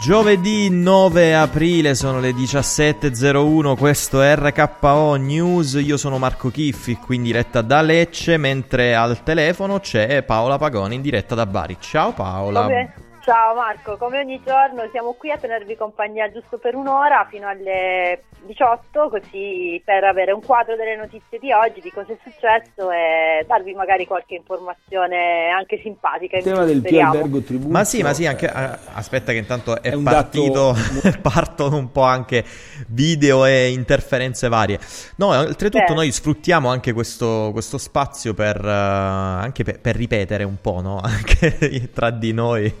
Giovedì 9 aprile sono le 17.01, questo è RKO News, io sono Marco Chiffi qui in diretta da Lecce, mentre al telefono c'è Paola Pagoni in diretta da Bari. Ciao Paola. Come? Ciao Marco, come ogni giorno siamo qui a tenervi compagnia giusto per un'ora fino alle 18 così per avere un quadro delle notizie di oggi, di cosa è successo e darvi magari qualche informazione anche simpatica. Il tema del più albergo tributo. Ma sì, ma sì, anche eh, aspetta che intanto è, è partito, dato... partono un po' anche video e interferenze varie. No, oltretutto Beh. noi sfruttiamo anche questo, questo spazio per, uh, anche per, per, ripetere un po', no? Anche tra di noi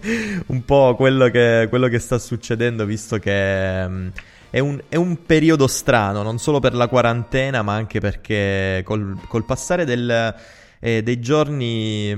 un po' quello che, quello che sta succedendo, visto che... Um, è un, è un, periodo strano, non solo per la quarantena, ma anche perché col, col passare del, eh, dei giorni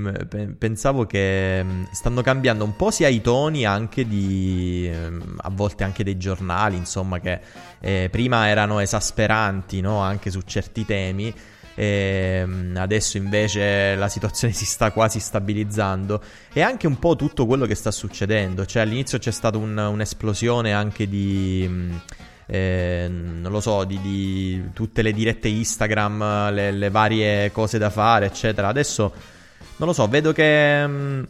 pensavo che stanno cambiando un po' sia i toni anche di a volte anche dei giornali, insomma, che eh, prima erano esasperanti, no? Anche su certi temi. E adesso invece la situazione si sta quasi stabilizzando e anche un po' tutto quello che sta succedendo. Cioè, all'inizio c'è stata un, un'esplosione anche di eh, non lo so, di, di, tutte le dirette Instagram, le, le, varie cose da fare, eccetera. Adesso non lo so, vedo che, mm,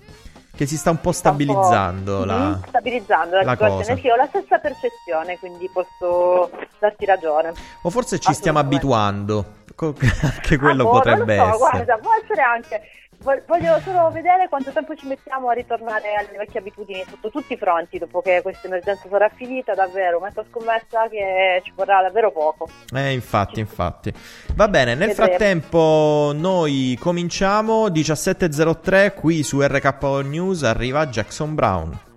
che si sta un po' stabilizzando. Un po', la, mm, stabilizzando la, la situazione. Sì, ho la stessa percezione, quindi posso darti ragione. O forse ci stiamo abituando. Anche quello ah, boh, potrebbe so, essere. Guarda, può essere anche Voglio solo vedere quanto tempo ci mettiamo a ritornare alle vecchie abitudini sotto tutti i fronti dopo che questa emergenza sarà finita, davvero. Metto a scommessa che ci vorrà davvero poco. Eh, infatti, infatti. Va bene, nel Vedremo. frattempo noi cominciamo 17.03 qui su RKO News arriva Jackson Brown.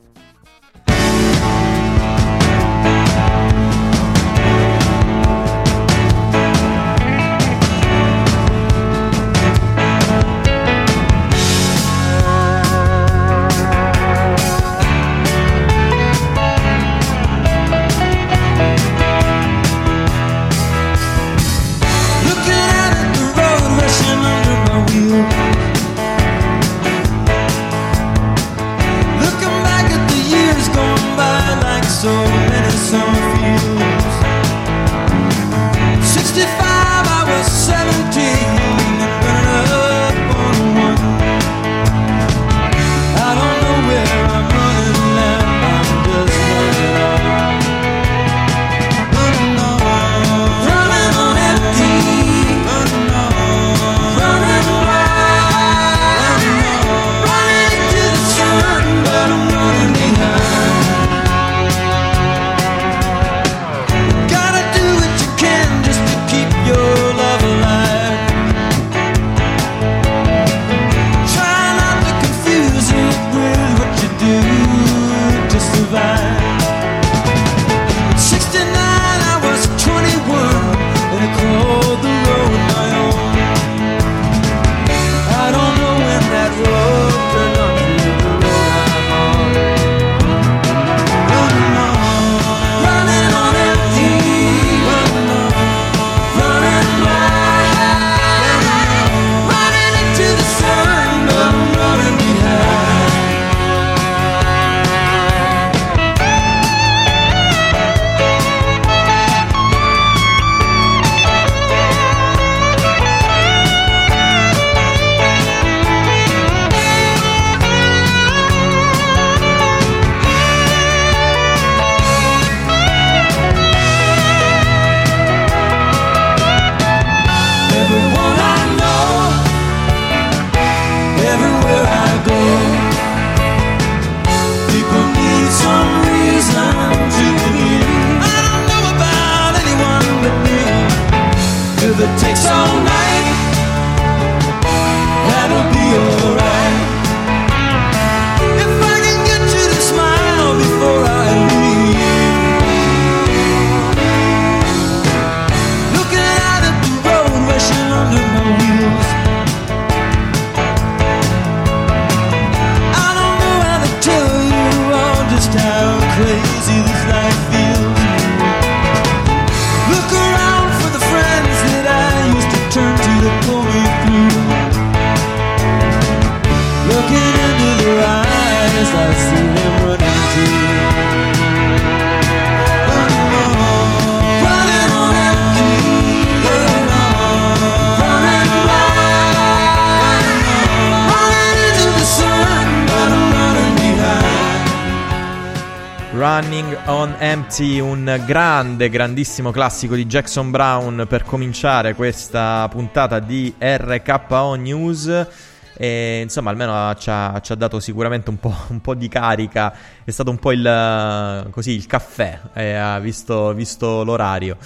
Empty, un grande, grandissimo classico di Jackson Brown per cominciare questa puntata di RKO News. E insomma, almeno ci ha, ci ha dato sicuramente un po', un po', di carica. È stato un po' il, così, il caffè, eh, visto, visto l'orario.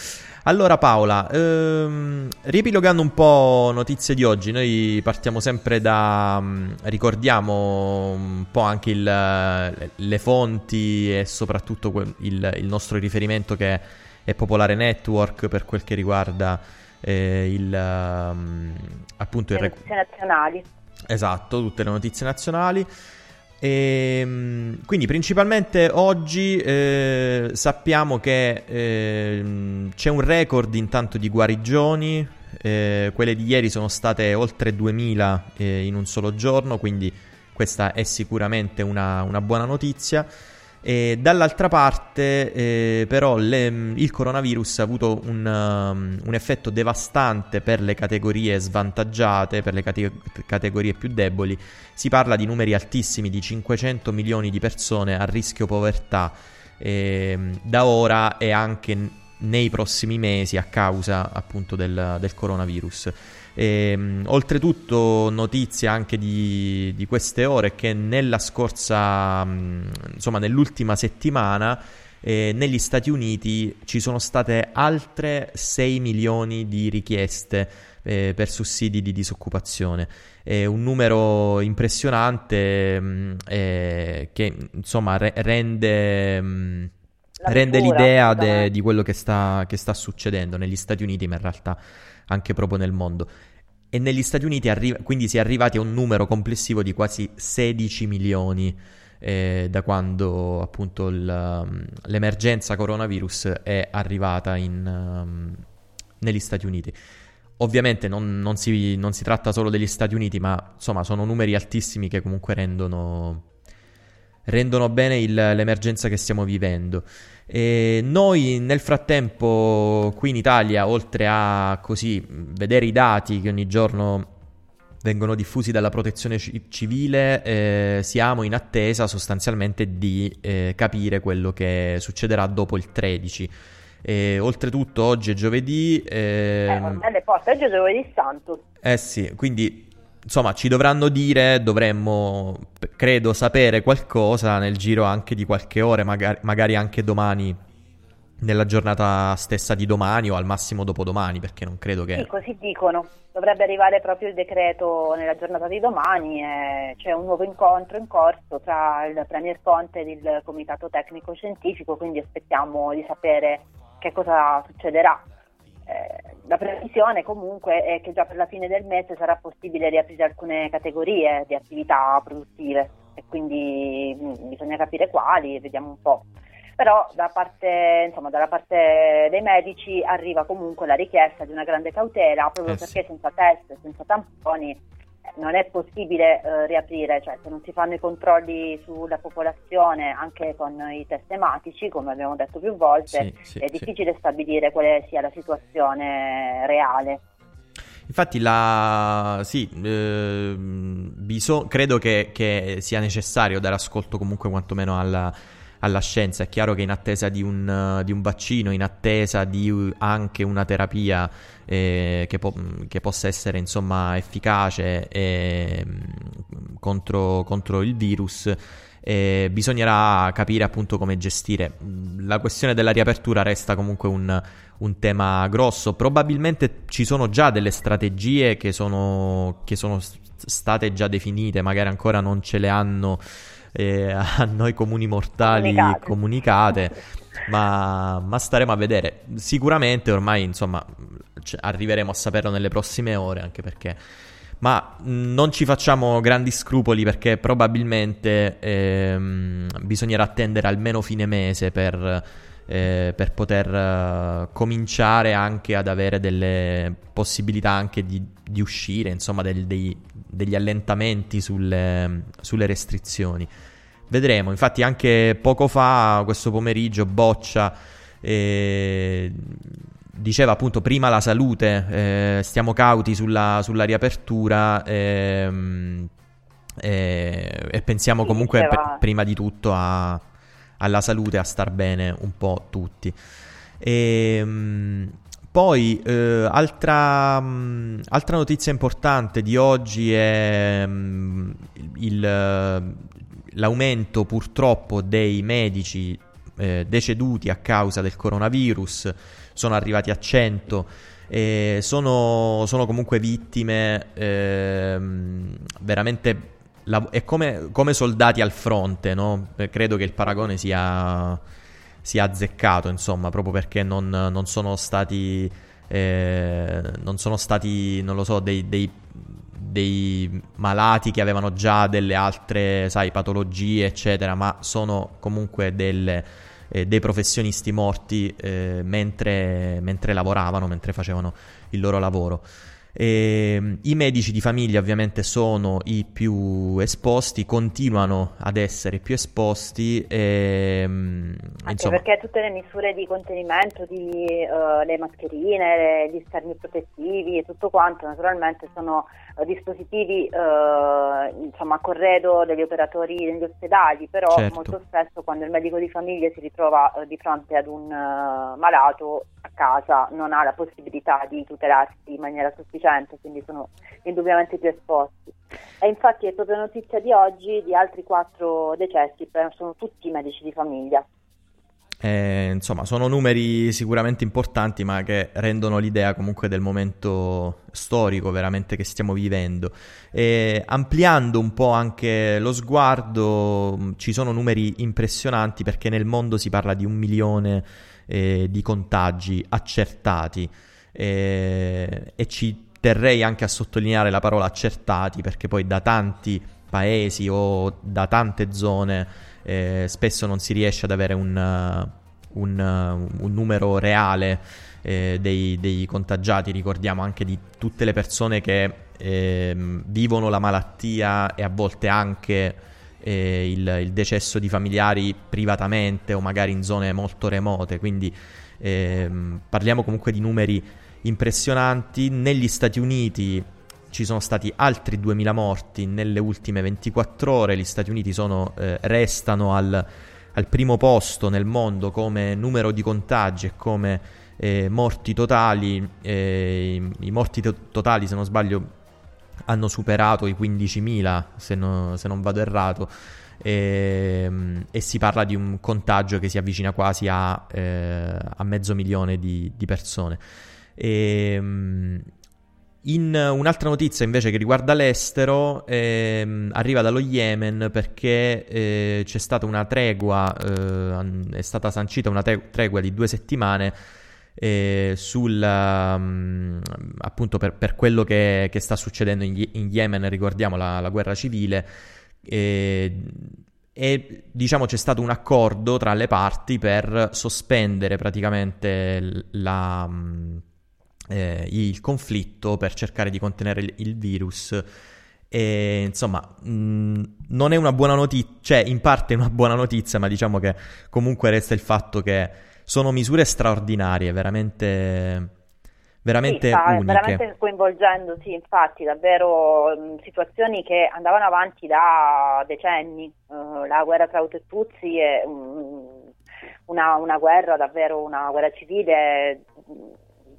Allora Paola, ehm, riepilogando un po' notizie di oggi, noi partiamo sempre da... Mm, ricordiamo un po' anche il, le fonti e soprattutto il, il, nostro riferimento che è Popolare Network per quel che riguarda eh, il... Um, appunto le notizie nazionali. Esatto, tutte le notizie nazionali. E, ehm, quindi principalmente oggi eh, sappiamo che eh, c'è un record intanto di guarigioni, eh, quelle di ieri sono state oltre 2000 eh, in un solo giorno, quindi questa è sicuramente una, una buona notizia. E dall'altra parte, eh, però, le, il coronavirus ha avuto un, um, un, effetto devastante per le categorie svantaggiate, per le cate- categorie più deboli. Si parla di numeri altissimi, di 500 milioni di persone a rischio povertà eh, da ora e anche nei prossimi mesi a causa appunto del, del coronavirus. E, ehm, oltretutto, notizia anche di, di, queste ore che nella scorsa, insomma, nell'ultima settimana. Eh, negli Stati Uniti ci sono state altre 6 milioni di richieste eh, per sussidi di disoccupazione. È un numero impressionante mh, eh, che insomma re- rende, mh, rende l'idea de- di quello che sta, che sta succedendo negli Stati Uniti, ma in realtà anche proprio nel mondo. E negli Stati Uniti arri- quindi si è arrivati a un numero complessivo di quasi 16 milioni eh, da quando appunto il, um, l'emergenza coronavirus è arrivata in, um, negli Stati Uniti. Ovviamente non, non, si, non, si, tratta solo degli Stati Uniti, ma insomma sono numeri altissimi che comunque rendono, rendono bene il, l'emergenza che stiamo vivendo. E noi nel frattempo qui in Italia, oltre a così vedere i dati che ogni giorno vengono diffusi dalla protezione c- civile, eh, siamo in attesa sostanzialmente di eh, capire quello che succederà dopo il 13. E, oltretutto oggi è giovedì. Eh. Eh, le poste, oggi è giovedì santo. Eh sì, quindi insomma, ci dovranno dire, dovremmo, credo, sapere qualcosa nel giro anche di qualche ora, magari, magari anche domani, nella giornata stessa di domani o al massimo dopodomani, perché non credo che... Sì, così dicono. Dovrebbe arrivare proprio il decreto nella giornata di domani e c'è un nuovo incontro in corso tra il Premier Conte e il Comitato Tecnico Scientifico, quindi aspettiamo di sapere che cosa succederà. Eh, la previsione comunque è che già per la fine del mese sarà possibile riaprire alcune categorie di attività produttive e quindi mh, mm, bisogna capire quali e vediamo un po'. Però da parte, insomma, dalla parte dei medici arriva comunque la richiesta di una grande cautela proprio eh sì. perché senza test, senza tamponi non è possibile eh, riaprire, cioè se non si fanno i controlli sulla popolazione anche con i test tematici, come abbiamo detto più volte, sì, sì, è difficile sì. stabilire quale sia la situazione reale. Infatti, la... sì, eh, biso... credo che, che, sia necessario dare ascolto comunque quantomeno alla, alla scienza. È chiaro che in attesa di un, di un vaccino, in attesa di anche una terapia eh, che, po- che, possa essere insomma efficace eh, contro, contro, il virus, eh, bisognerà capire appunto come gestire. La questione della riapertura resta comunque un, un tema grosso. Probabilmente ci sono già delle strategie che sono, che sono state già definite, magari ancora non ce le hanno eh, a noi comuni mortali comunicate, comunicate ma, ma, staremo a vedere. Sicuramente ormai, insomma, arriveremo a saperlo nelle prossime ore, anche perché... Ma non ci facciamo grandi scrupoli perché probabilmente ehm, bisognerà attendere almeno fine mese per, eh, per poter uh, cominciare anche ad avere delle possibilità anche di, di uscire, insomma, del, dei, degli allentamenti sulle, sulle restrizioni. Vedremo, infatti anche poco fa, questo pomeriggio, Boccia eh, diceva appunto prima la salute, eh, stiamo cauti sulla, sulla riapertura ehm, eh, e pensiamo comunque p- prima di tutto a, alla salute, a star bene un po' tutti. E, ehm, poi, eh, altra, mh, altra, notizia importante di oggi è mh, il, l'aumento purtroppo dei medici eh, deceduti a causa del coronavirus, sono arrivati a 100. Eh, sono, sono, comunque vittime ehm, veramente la, è come, come, soldati al fronte, no? credo che il paragone sia sia azzeccato, insomma, proprio perché non, non sono stati, eh, non sono stati, non lo so, dei, dei, dei, malati che avevano già delle altre, sai, patologie, eccetera, ma sono comunque delle, eh, dei professionisti morti eh, mentre, mentre lavoravano, mentre facevano il loro lavoro. E, ehm, I medici di famiglia ovviamente sono i più esposti, continuano ad essere più esposti. E, ehm, insomma... perché tutte le misure di contenimento, di, uh, le mascherine, gli schermi protettivi e tutto quanto naturalmente sono uh, dispositivi uh, insomma, a corredo degli operatori negli ospedali, però certo. molto spesso quando il medico di famiglia si ritrova di fronte ad un malato a casa non ha la possibilità di tutelarsi in maniera sufficiente, quindi sono indubbiamente più esposti. E infatti è proprio notizia di oggi di altri quattro decessi, sono tutti medici di famiglia. Eh, insomma, sono numeri sicuramente importanti, ma che rendono l'idea comunque del momento storico veramente che stiamo vivendo. E ampliando un po' anche lo sguardo, ci sono numeri impressionanti perché nel mondo si parla di un milione eh, di contagi accertati eh, e ci terrei anche a sottolineare la parola accertati perché poi da tanti paesi o da tante zone eh, spesso non si riesce ad avere un, un, un numero reale eh, dei, dei, contagiati, ricordiamo anche di tutte le persone che eh, vivono la malattia e a volte anche eh, il, il, decesso di familiari privatamente o magari in zone molto remote, quindi ehm, parliamo comunque di numeri impressionanti. Negli Stati Uniti ci sono stati altri 2000 morti nelle ultime 24 ore, gli Stati Uniti sono, eh, restano al, al, primo posto nel mondo come numero di contagi e come eh, morti totali, eh, i, morti to- totali se non sbaglio hanno superato i 15.000, se, no, se non vado errato, e, ehm, e, si parla di un contagio che si avvicina quasi a, eh, a mezzo milione di, di persone. E, ehm, in un'altra notizia invece che riguarda l'estero, ehm, arriva dallo Yemen perché eh, c'è stata una tregua, eh, è stata sancita una tregua di due settimane eh, sul, um, appunto per, per quello che, che, sta succedendo in, in Yemen, ricordiamo la, la guerra civile. Eh, e diciamo c'è stato un accordo tra le parti per sospendere praticamente la, eh, il conflitto per cercare di contenere il, il virus. E insomma, mh, non è una buona notizia, cioè in parte è una buona notizia, ma diciamo che comunque resta il fatto che sono misure straordinarie, veramente, veramente sì, sta, uniche. Veramente coinvolgendo, sì, infatti, davvero mh, situazioni che andavano avanti da decenni. Uh, la guerra tra Hutu e Tutsi è um, una, una, guerra, davvero una guerra civile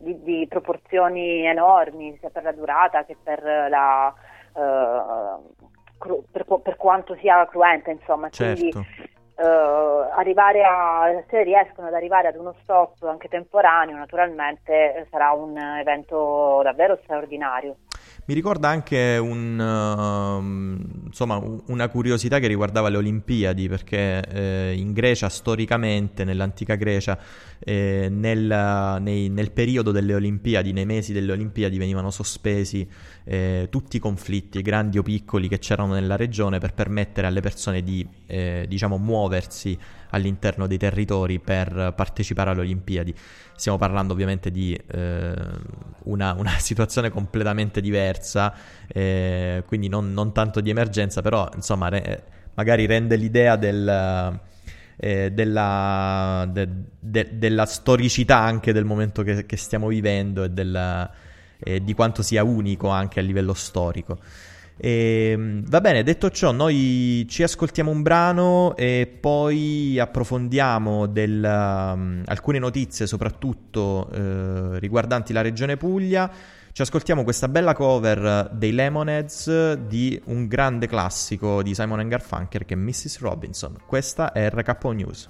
di, di, proporzioni enormi, sia per la durata che per la... Uh, cru- per, per, quanto sia cruenta, insomma. Certo. Quindi, Uh, arrivare a, se riescono ad arrivare ad uno stop anche temporaneo, naturalmente sarà un evento davvero straordinario. Mi ricorda anche un, uh, insomma, una curiosità che riguardava le Olimpiadi, perché eh, in Grecia, storicamente, nell'antica Grecia, eh, nel, nei, nel, periodo delle Olimpiadi, nei mesi delle Olimpiadi, venivano sospesi eh, tutti i conflitti, grandi o piccoli, che c'erano nella regione per permettere alle persone di, eh, diciamo, muoversi all'interno dei territori per partecipare alle Olimpiadi. Stiamo parlando ovviamente di eh, una, una, situazione completamente diversa, eh, quindi non, non, tanto di emergenza, però insomma re, magari rende l'idea del... Eh, della, de, de, della, storicità anche del momento che, che stiamo vivendo e, della, e, di quanto sia unico anche a livello storico. E, ehm, va bene, detto ciò, noi ci ascoltiamo un brano e poi approfondiamo del, um, alcune notizie, soprattutto uh, riguardanti la regione Puglia. Ci ascoltiamo questa bella cover dei Lemonheads di un grande classico di Simon Garfunkel che è Mrs. Robinson. Questa è RKO News.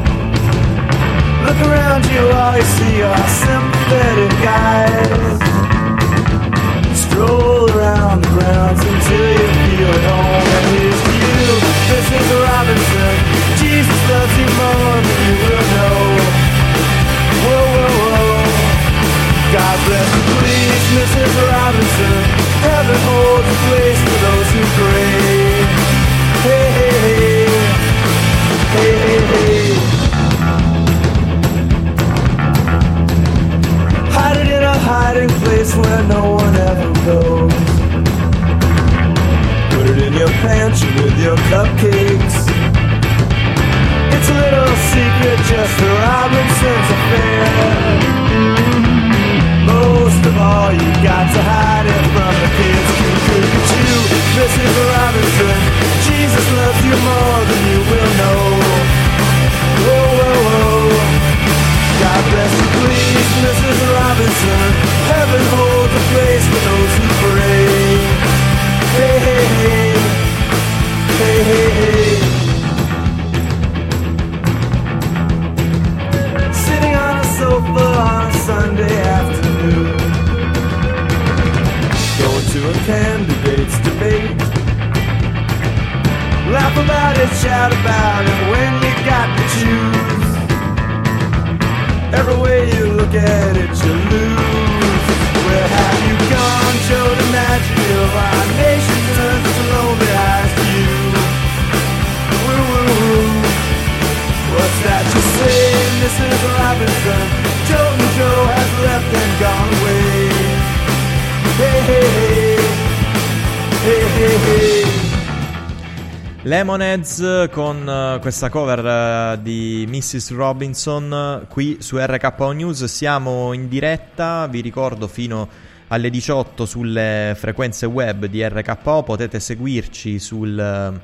Look around you, all you see are sympathetic guys. Stroll around the grounds until you feel at home. And here's to you, Mrs. Robinson. Jesus loves you more than you will know. Whoa, whoa, whoa. God bless you, please, Mrs. Robinson. Heaven holds a place for those who pray. Hey, hey, hey. Hey, hey, hey. Hiding place where no one ever goes. Put it in your pantry with your cupcakes. It's a little secret, just the Robinson's affair. Most of all, you got to hide it from the kids. Look at you, Mrs. Robinson. Jesus loves you more than you will know. Whoa, whoa, whoa. God Mrs. Robinson. Heaven holds a place for those who pray. Hey, hey, hey. Hey, hey. Sitting on a sofa on a Sunday afternoon. Going to a candidate's debate. Laugh about it, shout about it when Every way you look at it, you lose. Where have you gone? Showed imagine of our nation turns its lonely eyes you. Woo, woo, woo. What's that you say, Mrs. Robinson? Joe and Joe has left and gone away. Hey, hey, hey. Hey, hey, hey. Lemonheads con uh, questa cover uh, di Mrs. Robinson qui su RKO News. Siamo in diretta, vi ricordo fino alle 18 sulle frequenze web di RKO. Potete seguirci sul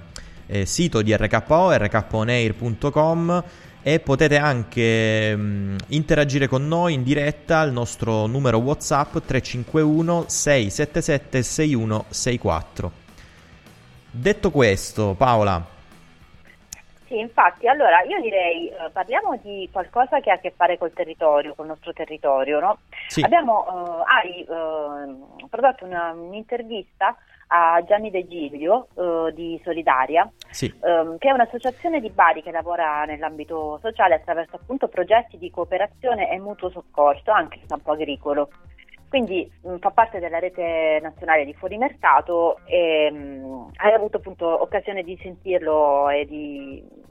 eh, sito di RKO, rkonair.com e potete anche mh, mm, interagire con noi in diretta al nostro numero WhatsApp 351 677 6164. Detto questo, Paola. Sì, infatti, allora io direi eh, parliamo di qualcosa che ha a che fare col territorio, col nostro territorio, no? Sì. Abbiamo, eh, hai eh, prodotto una, un'intervista a Gianni De Giglio uh, di Solidaria, sì. um, che è un'associazione di Bari che lavora nell'ambito sociale attraverso appunto progetti di cooperazione e mutuo soccorso anche in campo agricolo. Quindi mh, fa parte della rete nazionale di fuori mercato e mh, hai avuto appunto occasione di sentirlo e di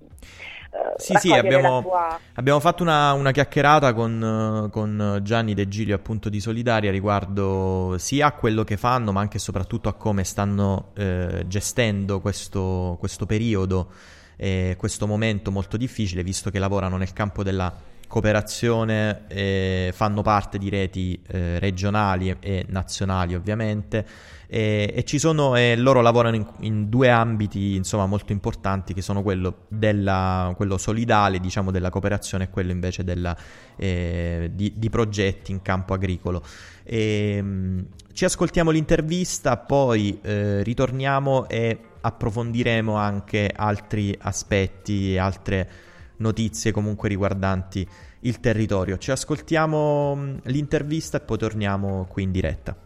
Uh, sì, sì, abbiamo, tua... abbiamo, fatto una, una chiacchierata con, con, Gianni De Giglio appunto di Solidaria riguardo sia a quello che fanno ma anche e soprattutto a come stanno eh, gestendo questo, questo periodo e questo momento molto difficile visto che lavorano nel campo della cooperazione, eh, fanno parte di reti eh, regionali e nazionali ovviamente e, e, ci sono, e loro lavorano in, in, due ambiti insomma molto importanti che sono quello, della, quello solidale diciamo della cooperazione e quello invece della, eh, di, di, progetti in campo agricolo. E, mh, ci ascoltiamo l'intervista, poi eh, ritorniamo e approfondiremo anche altri aspetti, altre notizie comunque riguardanti il territorio. Ci ascoltiamo mm, l'intervista e poi torniamo qui in diretta.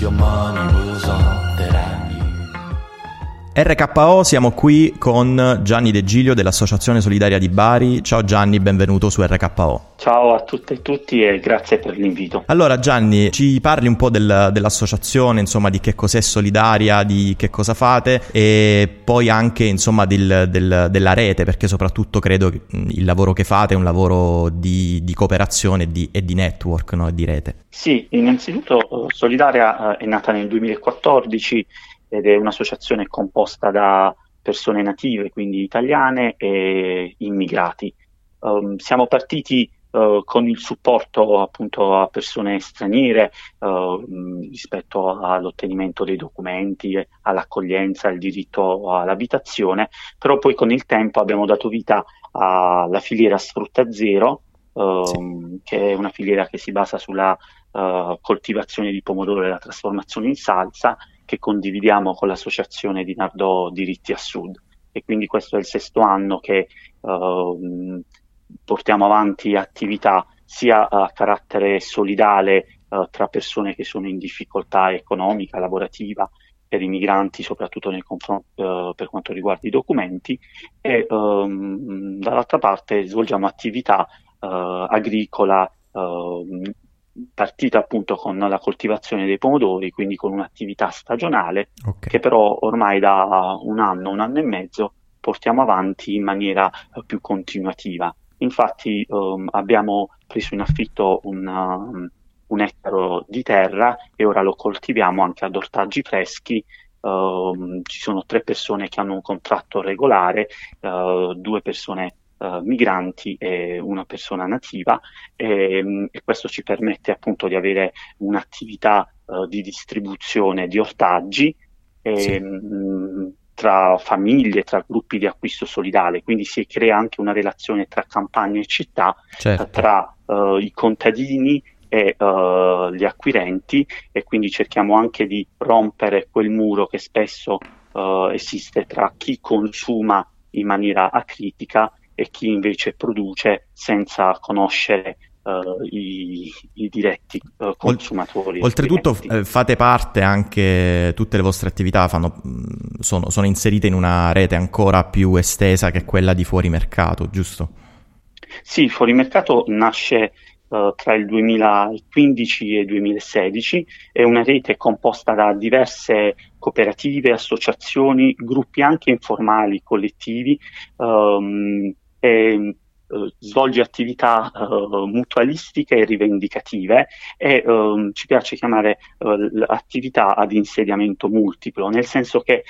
Your money RKO, siamo qui con Gianni De Giglio dell'Associazione Solidaria di Bari. Ciao Gianni, benvenuto su RKO. Ciao a tutte e tutti e grazie per l'invito. Allora Gianni, ci parli un po' del, dell'associazione, insomma di che cos'è Solidaria, di che cosa fate e poi anche insomma del, del, della rete, perché soprattutto credo che il lavoro che fate è un lavoro di, di cooperazione e di, e di network, no? di rete. Sì, innanzitutto Solidaria eh, è nata nel 2014 ed è un'associazione composta da persone native, quindi italiane e immigrati. Um, siamo partiti uh, con il supporto appunto a persone straniere uh, rispetto all'ottenimento dei documenti, all'accoglienza, al diritto all'abitazione, però poi con il tempo abbiamo dato vita alla filiera sfrutta zero, uh, sì. che è una filiera che si basa sulla uh, coltivazione di pomodoro e la trasformazione in salsa che condividiamo con l'associazione di Nardò Diritti a Sud. E quindi questo è il sesto anno che uh, portiamo avanti attività sia a carattere solidale uh, tra persone che sono in difficoltà economica, lavorativa, per i migranti, soprattutto confront- uh, per quanto riguarda i documenti, e um, dall'altra parte svolgiamo attività uh, agricola uh, partita appunto con la coltivazione dei pomodori, quindi con un'attività stagionale okay. che però ormai da un anno, un anno e mezzo portiamo avanti in maniera uh, più continuativa. Infatti um, abbiamo preso in affitto un, um, un, ettaro di terra e ora lo coltiviamo anche ad ortaggi freschi. Uh, ci sono tre persone che hanno un contratto regolare, uh, due persone uh, migranti e una persona nativa e, mm, e, questo ci permette appunto di avere un'attività uh, di distribuzione di ortaggi e, sì. mh, mm, tra famiglie, tra gruppi di acquisto solidale, quindi si crea anche una relazione tra campagna e città, certo. tra uh, i contadini e uh, gli acquirenti e quindi cerchiamo anche di rompere quel muro che spesso uh, esiste tra chi consuma in maniera acritica e chi invece produce senza conoscere uh, i, i, diretti uh, consumatori. Oltretutto f- fate parte anche, tutte le vostre attività fanno, sono, sono inserite in una rete ancora più estesa che quella di fuori mercato, giusto? Sì, fuori mercato nasce Uh, tra il 2015 e il 2016, è una rete composta da diverse cooperative, associazioni, gruppi anche informali, collettivi, um, e, Uh, svolge attività uh, mutualistiche e rivendicative e uh, ci piace chiamare eh, attività ad insediamento multiplo, nel senso che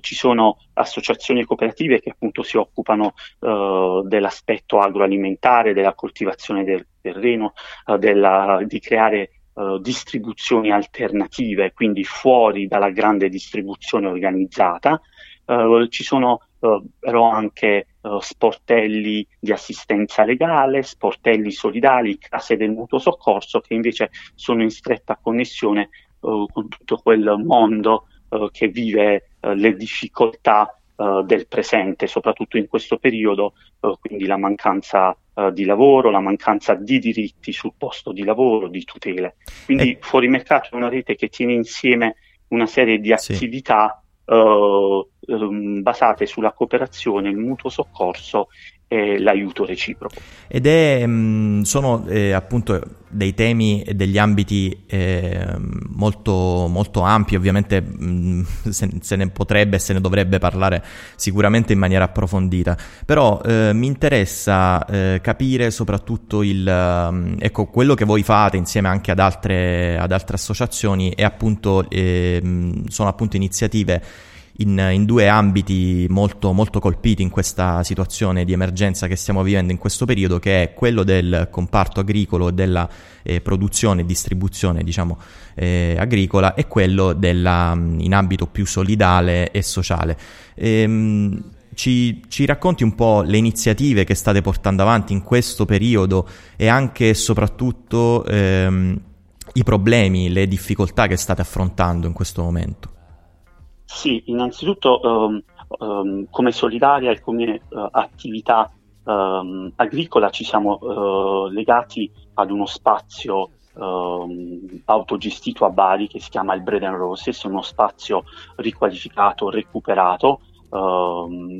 ci sono associazioni cooperative che appunto si occupano dell'aspetto agroalimentare, della coltivazione del terreno, della, di creare Uh, distribuzioni alternative, quindi fuori dalla grande distribuzione organizzata. Uh, ci sono uh, però anche uh, sportelli di assistenza legale, sportelli solidali, case del mutuo soccorso che invece sono in stretta connessione uh, con tutto quel mondo che vive le difficoltà del presente, soprattutto in questo periodo, quindi la mancanza di lavoro, la mancanza di diritti sul posto di lavoro, di tutele. Quindi eh. Fuori Mercato è una rete che tiene insieme una serie di attività sì. Um, basate sulla cooperazione, il mutuo soccorso l'aiuto reciproco. Ed è, mh, sono eh, appunto dei temi e degli ambiti eh, molto, molto ampi, ovviamente mh, se, se, ne potrebbe e se ne dovrebbe parlare sicuramente in maniera approfondita, però eh, mi interessa eh, capire soprattutto il, ecco, quello che voi fate insieme anche ad altre, ad altre associazioni e appunto ehm, sono appunto iniziative in, in due ambiti molto, molto colpiti in questa situazione di emergenza che stiamo vivendo in questo periodo, che è quello del comparto agricolo, della eh, produzione e distribuzione diciamo, eh, agricola e quello della, in ambito più solidale e sociale. Ehm, ci, ci, racconti un po' le iniziative che state portando avanti in questo periodo e anche e soprattutto ehm, i problemi, le difficoltà che state affrontando in questo momento? Sì, innanzitutto um, um, come solidaria e come uh, attività um, agricola ci siamo uh, legati ad uno spazio autogestito a Bari che si chiama il Bread and Roses, uno spazio riqualificato, recuperato,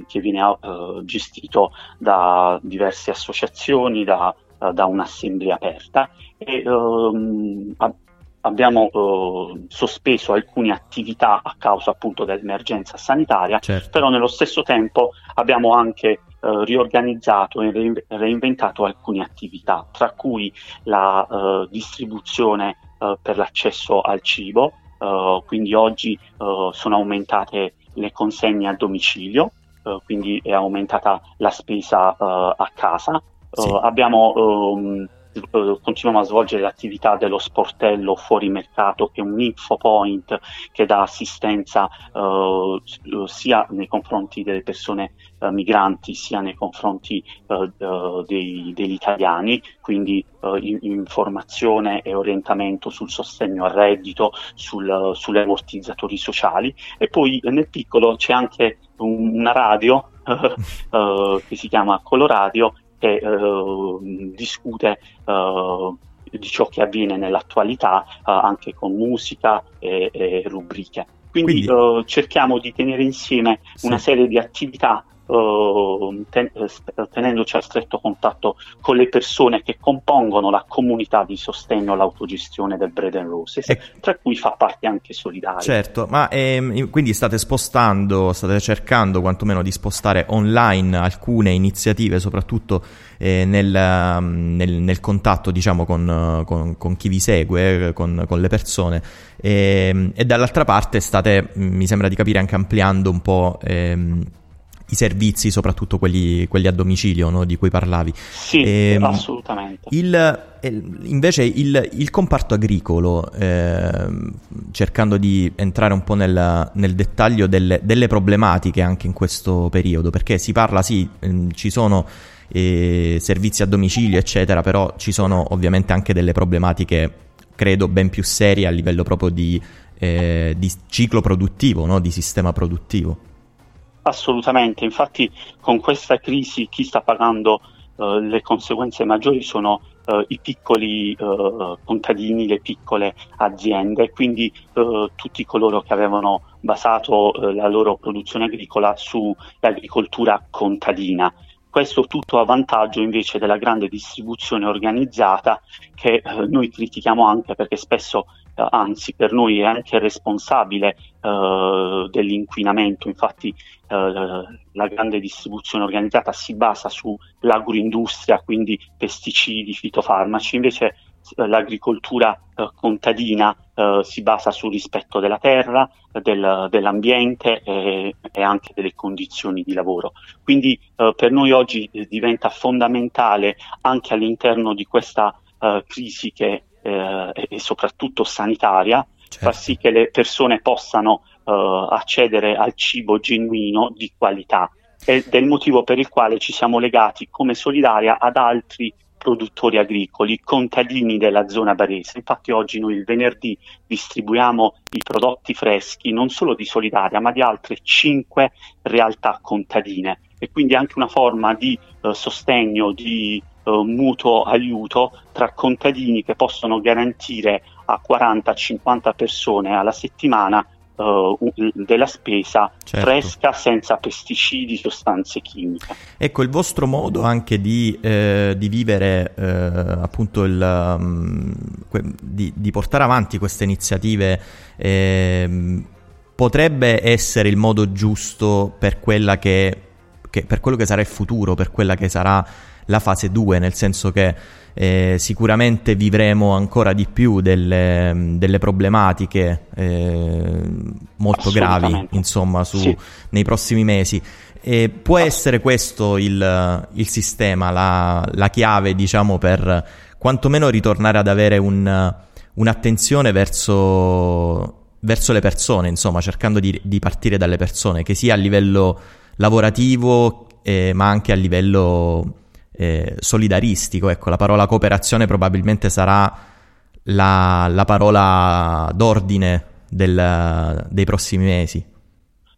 che viene uh, gestito da diverse associazioni, da, da un'assemblea aperta. E abbiamo eh, sospeso alcune attività a causa appunto dell'emergenza sanitaria, certo. però nello stesso tempo abbiamo anche eh, riorganizzato e re- reinventato alcune attività, tra cui la eh, distribuzione eh, per l'accesso al cibo, eh, quindi oggi eh, sono aumentate le consegne a domicilio, quindi è aumentata la spesa a casa. Sì. abbiamo um, eh, continuiamo a svolgere l'attività dello sportello fuori mercato che è un info point che dà assistenza eh, sia nei confronti delle persone eh, migranti sia nei confronti eh, eh dei, degli italiani, quindi eh, informazione e orientamento sul sostegno al reddito, sul, sugli ammortizzatori sociali. E poi nel piccolo c'è anche un, una radio che si chiama Coloradio che eh, discute eh, di ciò che avviene nell'attualità eh, anche con musica e, e rubriche. Quindi, Quindi... Cerchiamo di tenere insieme sì. una serie di attività Uh, ten- tenendoci a stretto contatto con le persone che compongono la comunità di sostegno all'autogestione del Bread and Roses, e... tra cui fa parte anche Solidaria. Certo, ma ehm, quindi state spostando, state cercando quantomeno di spostare online alcune iniziative, soprattutto eh, nel, nel, nel, contatto diciamo, con, con, con, chi vi segue, con, con le persone, e, ehm, e, dall'altra parte state, mi sembra di capire, anche ampliando un po'... Ehm, i servizi, soprattutto quelli, quelli a domicilio no? di cui parlavi. Sì, e, ehm, assolutamente. Il, invece il, il comparto agricolo, eh, cercando di entrare un po' nel, nel dettaglio delle, delle, problematiche anche in questo periodo, perché si parla, sì, ehm, ci sono eh, servizi a domicilio, eccetera, però ci sono ovviamente anche delle problematiche, credo, ben più serie a livello proprio di, eh, di ciclo produttivo, no? di sistema produttivo. Assolutamente, infatti con questa crisi chi sta pagando uh, le conseguenze maggiori sono uh, i piccoli uh, contadini, le piccole aziende, quindi tutti coloro che avevano basato la loro produzione agricola sull'agricoltura contadina. Questo tutto a vantaggio invece della grande distribuzione organizzata che noi critichiamo anche perché spesso eh, anzi per noi è anche responsabile eh, dell'inquinamento, infatti eh, la grande distribuzione organizzata si basa sull'agroindustria, quindi pesticidi, fitofarmaci, invece eh, l'agricoltura eh, contadina eh, si basa sul rispetto della terra, del, dell'ambiente e, e, anche delle condizioni di lavoro. Quindi per noi oggi diventa fondamentale anche all'interno di questa crisi che eh, e soprattutto sanitaria, certo. far sì che le persone possano eh, accedere al cibo genuino di qualità ed è il motivo per il quale ci siamo legati come Solidaria ad altri produttori agricoli, contadini della zona barese. Infatti oggi noi il venerdì distribuiamo i prodotti freschi non solo di Solidaria ma di altre cinque realtà contadine e quindi anche una forma di eh, sostegno, di eh, mutuo aiuto tra contadini che possono garantire a 40-50 persone alla settimana Uh, della spesa certo. fresca senza pesticidi, sostanze chimiche. Ecco, il vostro modo anche di, eh, di vivere eh, appunto il, um, di, di, portare avanti queste iniziative eh, potrebbe essere il modo giusto per quella che, che, per quello che sarà il futuro, per quella che sarà la fase 2, nel senso che eh, sicuramente vivremo ancora di più delle, delle problematiche eh, molto gravi insomma, su, sì. nei prossimi mesi. E può essere questo il, il sistema, la, la, chiave, diciamo, per quantomeno ritornare ad avere un, un'attenzione verso, verso, le persone, insomma, cercando di, di, partire dalle persone, che sia a livello lavorativo, eh, ma anche a livello eh, solidaristico. Ecco, la parola cooperazione probabilmente sarà la, la parola d'ordine del, dei prossimi mesi.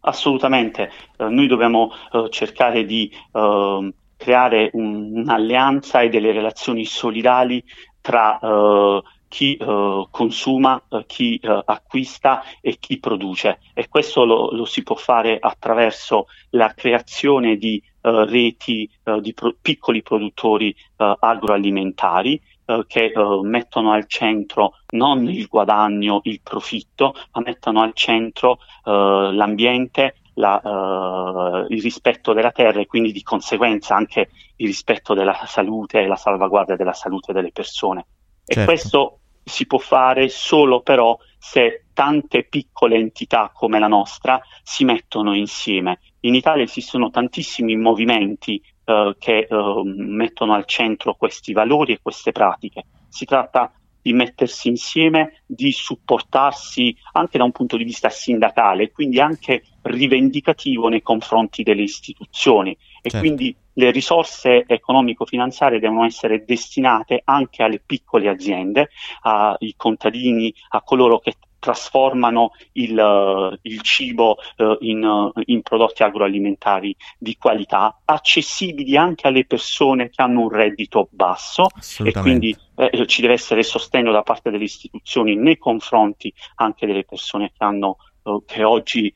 Assolutamente, eh, noi dobbiamo eh, cercare di eh, creare un, un'alleanza e delle relazioni solidali tra eh, chi uh, consuma, uh, chi uh, acquista e chi produce e questo lo, lo, si può fare attraverso la creazione di reti di pro- piccoli produttori agroalimentari che mettono al centro non il guadagno, il profitto, ma mettono al centro l'ambiente, la, il rispetto della terra e quindi di conseguenza anche il rispetto della salute e la salvaguardia della salute delle persone. Certo. E questo si può fare solo però se tante piccole entità come la nostra si mettono insieme. In Italia esistono tantissimi movimenti eh, che eh, mettono al centro questi valori e queste pratiche. Si tratta di mettersi insieme, di supportarsi anche da un punto di vista sindacale, quindi anche rivendicativo nei confronti delle istituzioni e certo. quindi le risorse economico-finanziarie devono essere destinate anche alle piccole aziende, ai contadini, a coloro che trasformano il, uh, il cibo uh, in, uh, in, prodotti agroalimentari di qualità, accessibili anche alle persone che hanno un reddito basso. E quindi eh, ci deve essere sostegno da parte delle istituzioni nei confronti anche delle persone che hanno che oggi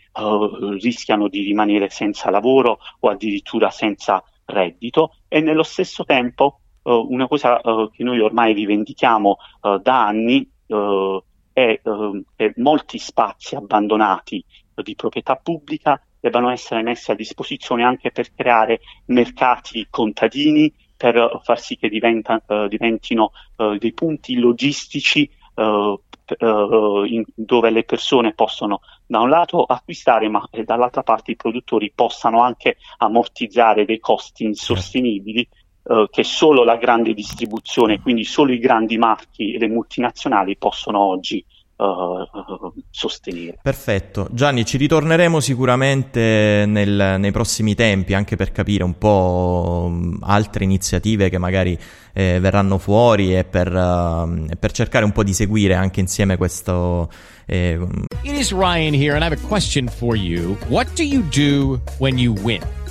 rischiano di rimanere senza lavoro o addirittura senza reddito e nello stesso tempo una cosa che noi ormai rivendichiamo da anni eh, che molti spazi abbandonati di proprietà pubblica debbano essere messi a disposizione anche per creare mercati contadini, per far sì che diventa, diventino dei punti logistici eh, eh, in, dove le persone possono da un lato acquistare, ma dall'altra parte i produttori possano anche ammortizzare dei costi insostenibili eh, che solo la grande distribuzione, quindi solo i grandi marchi e le multinazionali possono oggi Uh, sostenere. Perfetto, Gianni, ci ritorneremo sicuramente nel, nei prossimi tempi anche per capire un po' altre iniziative che magari eh, verranno fuori e per, uh, per, cercare un po' di seguire anche insieme questo. Eh... It is Ryan here and I have a question for you. What do you do when you win?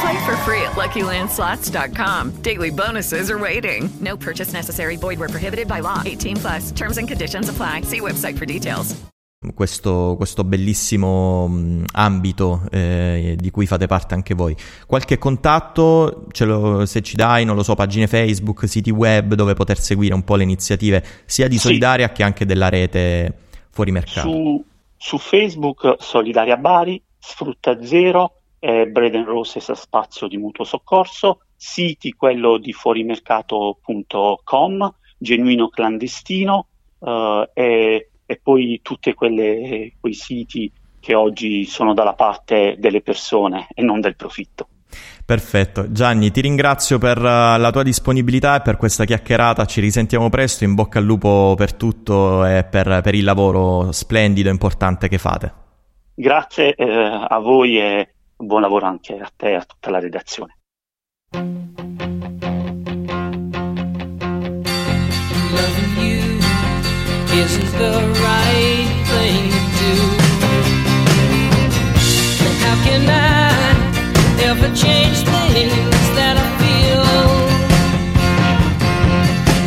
Play for free at LuckyLandSlots.com. Daily bonuses are waiting. No purchase necessary. Void where prohibited by law. 18 plus. Terms and conditions apply. See website for details. questo, questo bellissimo mh, ambito eh, di cui fate parte anche voi. Qualche contatto, lo, se ci dai, non lo so, pagine Facebook, siti web dove poter seguire un po' le iniziative sia di Solidaria sì. che anche della rete fuori mercato? Su, su Facebook Solidaria Bari, Sfrutta Zero, eh, Bread Roses spazio di mutuo soccorso, siti quello di fuorimercato.com, Genuino Clandestino eh, e e poi tutti quei siti che oggi sono dalla parte delle persone e non del profitto. Perfetto, Gianni, ti ringrazio per uh, la tua disponibilità e per questa chiacchierata. Ci risentiamo presto. In bocca al lupo per tutto e per, per il lavoro splendido e importante che fate. Grazie eh, a voi e buon lavoro anche a te e a tutta la redazione.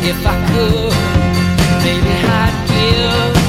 If I could, maybe I'd give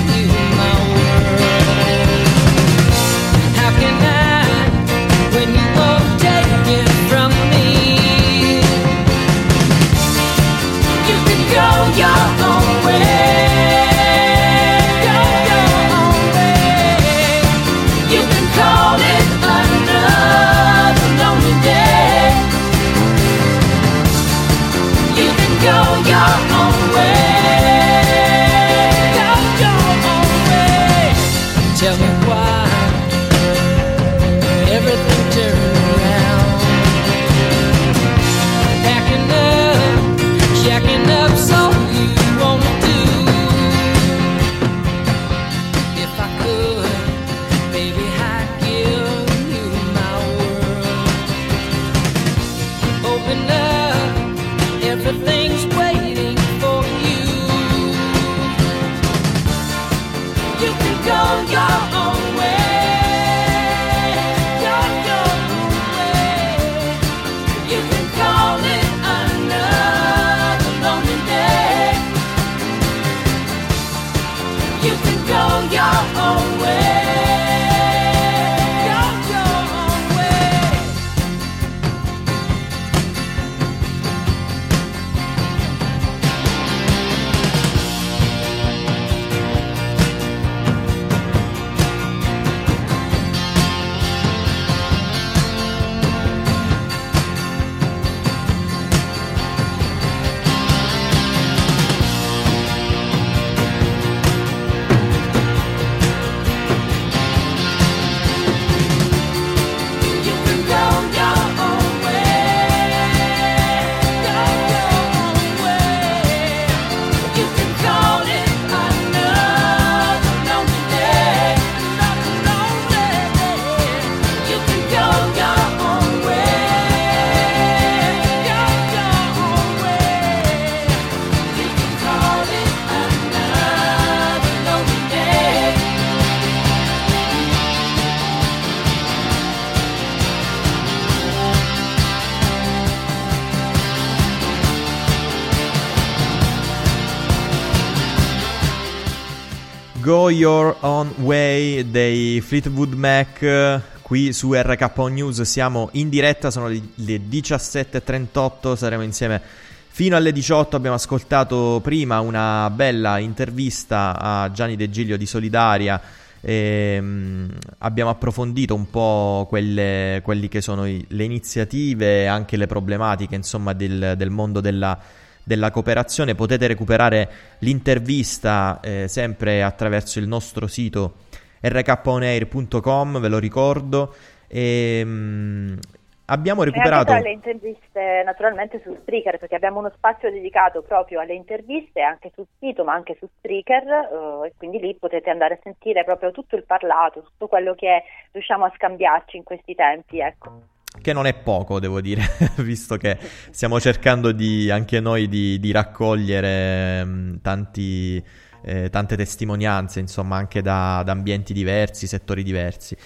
Go Your Own Way dei Fleetwood Mac qui su RKO News. Siamo in diretta, sono le 17.38, saremo insieme fino alle 18, abbiamo ascoltato prima una bella intervista a Gianni De Giglio di Solidaria. E, um, abbiamo approfondito un po' quelle, che sono i, le iniziative anche le problematiche insomma del, del mondo della della cooperazione. Potete recuperare l'intervista eh, sempre attraverso il nostro sito rkonair.com, ve lo ricordo. E, mh, mm, abbiamo recuperato... Le interviste naturalmente su Spreaker, perché abbiamo uno spazio dedicato proprio alle interviste, anche sul sito, ma anche su Spreaker, eh, e quindi lì potete andare a sentire proprio tutto il parlato, tutto quello che riusciamo a scambiarci in questi tempi, ecco che non è poco, devo dire, visto che stiamo cercando di, anche noi di, di raccogliere mh, mm, tanti, eh, tante testimonianze, insomma, anche da, da ambienti diversi, settori diversi.